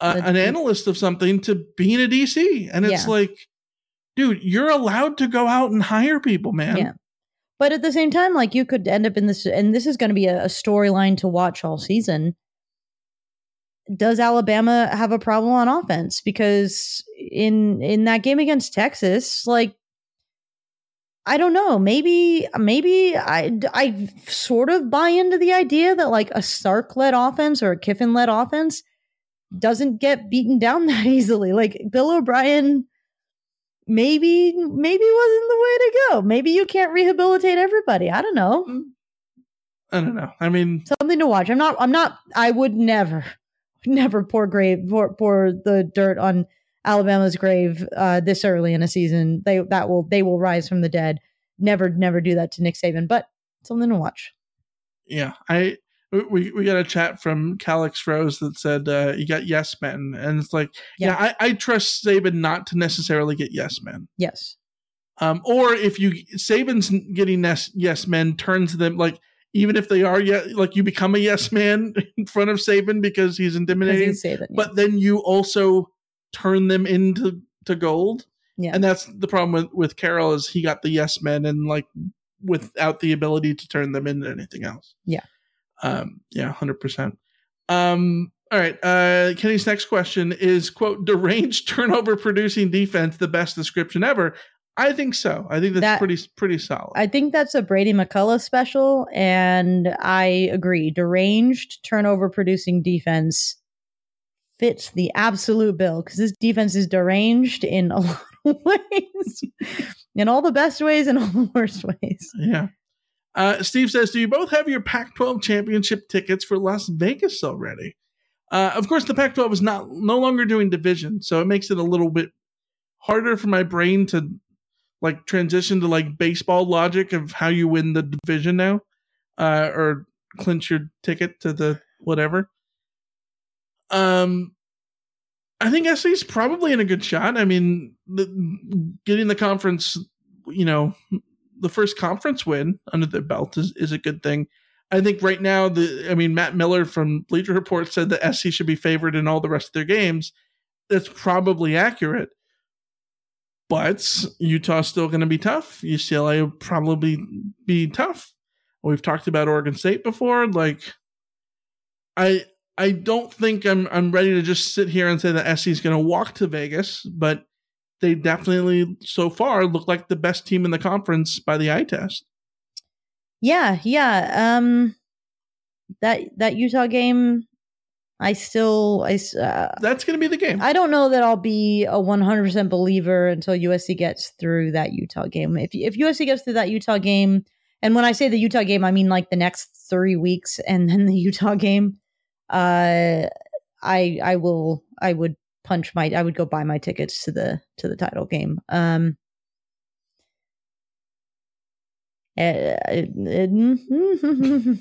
a an analyst of something to being a DC. And it's Yeah. like, dude, you're allowed to go out and hire people, man. Yeah. But at the same time, like you could end up in this, and this is going to be a, a storyline to watch all season. Does Alabama have a problem on offense? Because in in that game against Texas, like I don't know, maybe maybe I I sort of buy into the idea that like a Sark led offense or a Kiffin led offense doesn't get beaten down that easily. Like Bill O'Brien maybe maybe wasn't the way to go. Maybe you can't rehabilitate everybody. I don't know. I don't know. I mean, Something to watch. I'm not I'm not I would never never pour grave pour, pour the dirt on Alabama's grave uh this early in a season. They that will they will rise from the dead. Never never do that to Nick Saban, but something to watch. yeah, I we we got a chat from Calix Rose that said uh, you got yes men, and it's like, yeah, Yeah. I, I trust Saban not to necessarily get yes men. Yes. Um, or if you Saban's getting yes, yes men turns them like even if they are yeah like you become a yes man in front of Saban because he's intimidating. he's Saban, yeah. But then you also turn them into to gold. Yeah. And that's the problem with with Carroll is he got the yes men and like without the ability to turn them into anything else. Yeah. Um, yeah, hundred percent. Um, all right. Uh, Kenny's next question is quote deranged turnover producing defense the best description ever. I think so. I think that's That- pretty pretty solid. I think that's a Brady McCollough special, and I agree. Deranged turnover producing defense fits the absolute bill because this defense is deranged in a lot of ways, in all the best ways and all the worst ways. Yeah. Uh, Steve says, "Do you both have your Pac-12 championship tickets for Las Vegas already?" Uh, of course, the Pac-12 is not no longer doing division, so it makes it a little bit harder for my brain to like transition to like baseball logic of how you win the division now, uh, or clinch your ticket to the whatever. Um, I think SC's probably in a good shot. I mean, the, getting the conference, you know, the first conference win under their belt is, is a good thing. I think right now, the I mean, Matt Miller from Bleacher Report said that SC should be favored in all the rest of their games. That's probably accurate. But Utah's still going to be tough. UCLA will probably be tough. We've talked about Oregon State before. Like, I I don't think I'm I'm ready to just sit here and say that SC is going to walk to Vegas, but they definitely so far look like the best team in the conference by the eye test. Yeah, yeah. Um, that that Utah game, I still I uh, That's going to be the game. I don't know that I'll be a 100% believer until USC gets through that Utah game. If if USC gets through that Utah game, and when I say the Utah game, I mean like the next 3 weeks and then the Utah game, uh I I will I would punch my I would go buy my tickets to the to the title game. Um uh,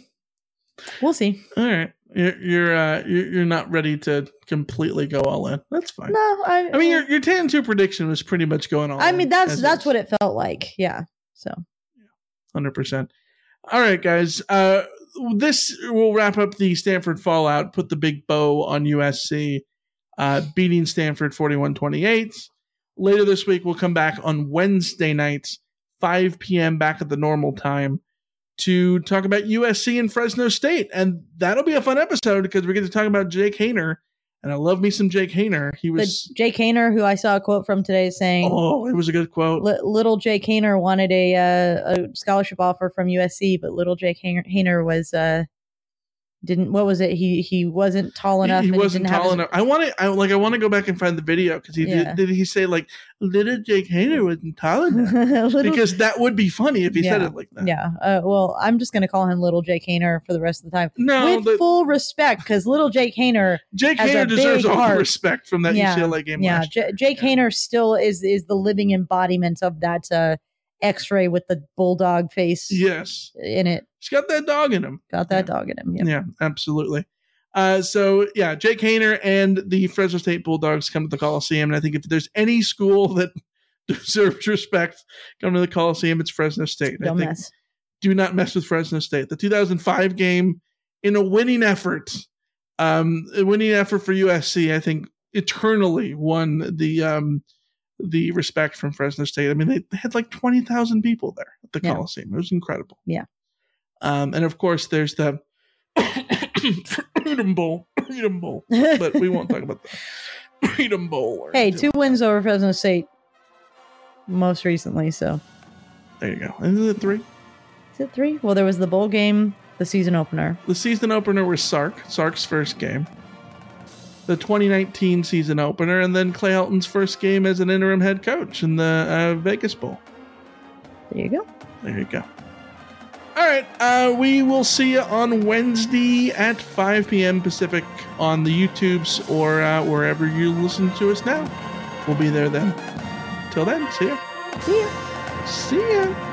we'll see. All right, you're you're uh, you're, not ready to completely go all in. That's fine. No, I, I mean your your ten two prediction was pretty much going all. I mean that's that's is. what it felt like. Yeah. So, hundred percent. All right, guys. Uh, this will wrap up the Stanford fallout. Put the big bow on USC uh, beating Stanford 41-28. Later this week, we'll come back on Wednesday nights, 5 p.m. back at the normal time to talk about USC and Fresno State. And that'll be a fun episode because we get to talk about Jake Haener. And I love me some Jake Haener. He was but Jake Haener, who I saw a quote from today saying, "Oh, it was a good quote." Li- little Jake Haener wanted a uh, a scholarship offer from USC, but little Jake Haener was uh, didn't what was it? He he wasn't tall enough. He, he wasn't tall his- enough. I want to, I like, I want to go back and find the video because he Yeah. did. Did he say like little Jake Haener wasn't tall enough? Little- because that would be funny if he said it like that. Yeah. Uh, well, I'm just going to call him Little Jake Haener for the rest of the time. No, with the- full respect, because Little Jake Haener, Jake Haener deserves all the respect from that yeah, UCLA game Yeah. J- Jake Haener still is is the living embodiment of that uh, X-ray with the bulldog face Yes, in it. he's got that dog in him. Got that dog in him. Yep. Yeah, absolutely. Uh, so yeah, Jake Haener and the Fresno State Bulldogs come to the Coliseum, and I think if there's any school that deserves respect come to the Coliseum, it's Fresno State. Don't think mess. do not mess with Fresno State. The 2005 game in a winning effort, um, a winning effort for USC, I think eternally won the um, the respect from Fresno State. I mean, they, they had like 20,000 people there at the Yeah. Coliseum. It was incredible. Yeah. Um, and of course, there's the Freedom Bowl, Freedom Bowl, but we won't talk about that. Freedom Bowl. Hey, two wins over Fresno State most recently. So There you go. Isn't it three? is it three? Well, there was the bowl game, the season opener. The season opener was Sark, Sark's first game. The 2019 season opener, and then Clay Helton's first game as an interim head coach in the uh, Vegas Bowl. There you go. There you go. All right, uh, we will see you on Wednesday at 5 p.m. Pacific on the YouTubes or uh, wherever you listen to us now. We'll be there then. Till then, see ya. See ya. See ya.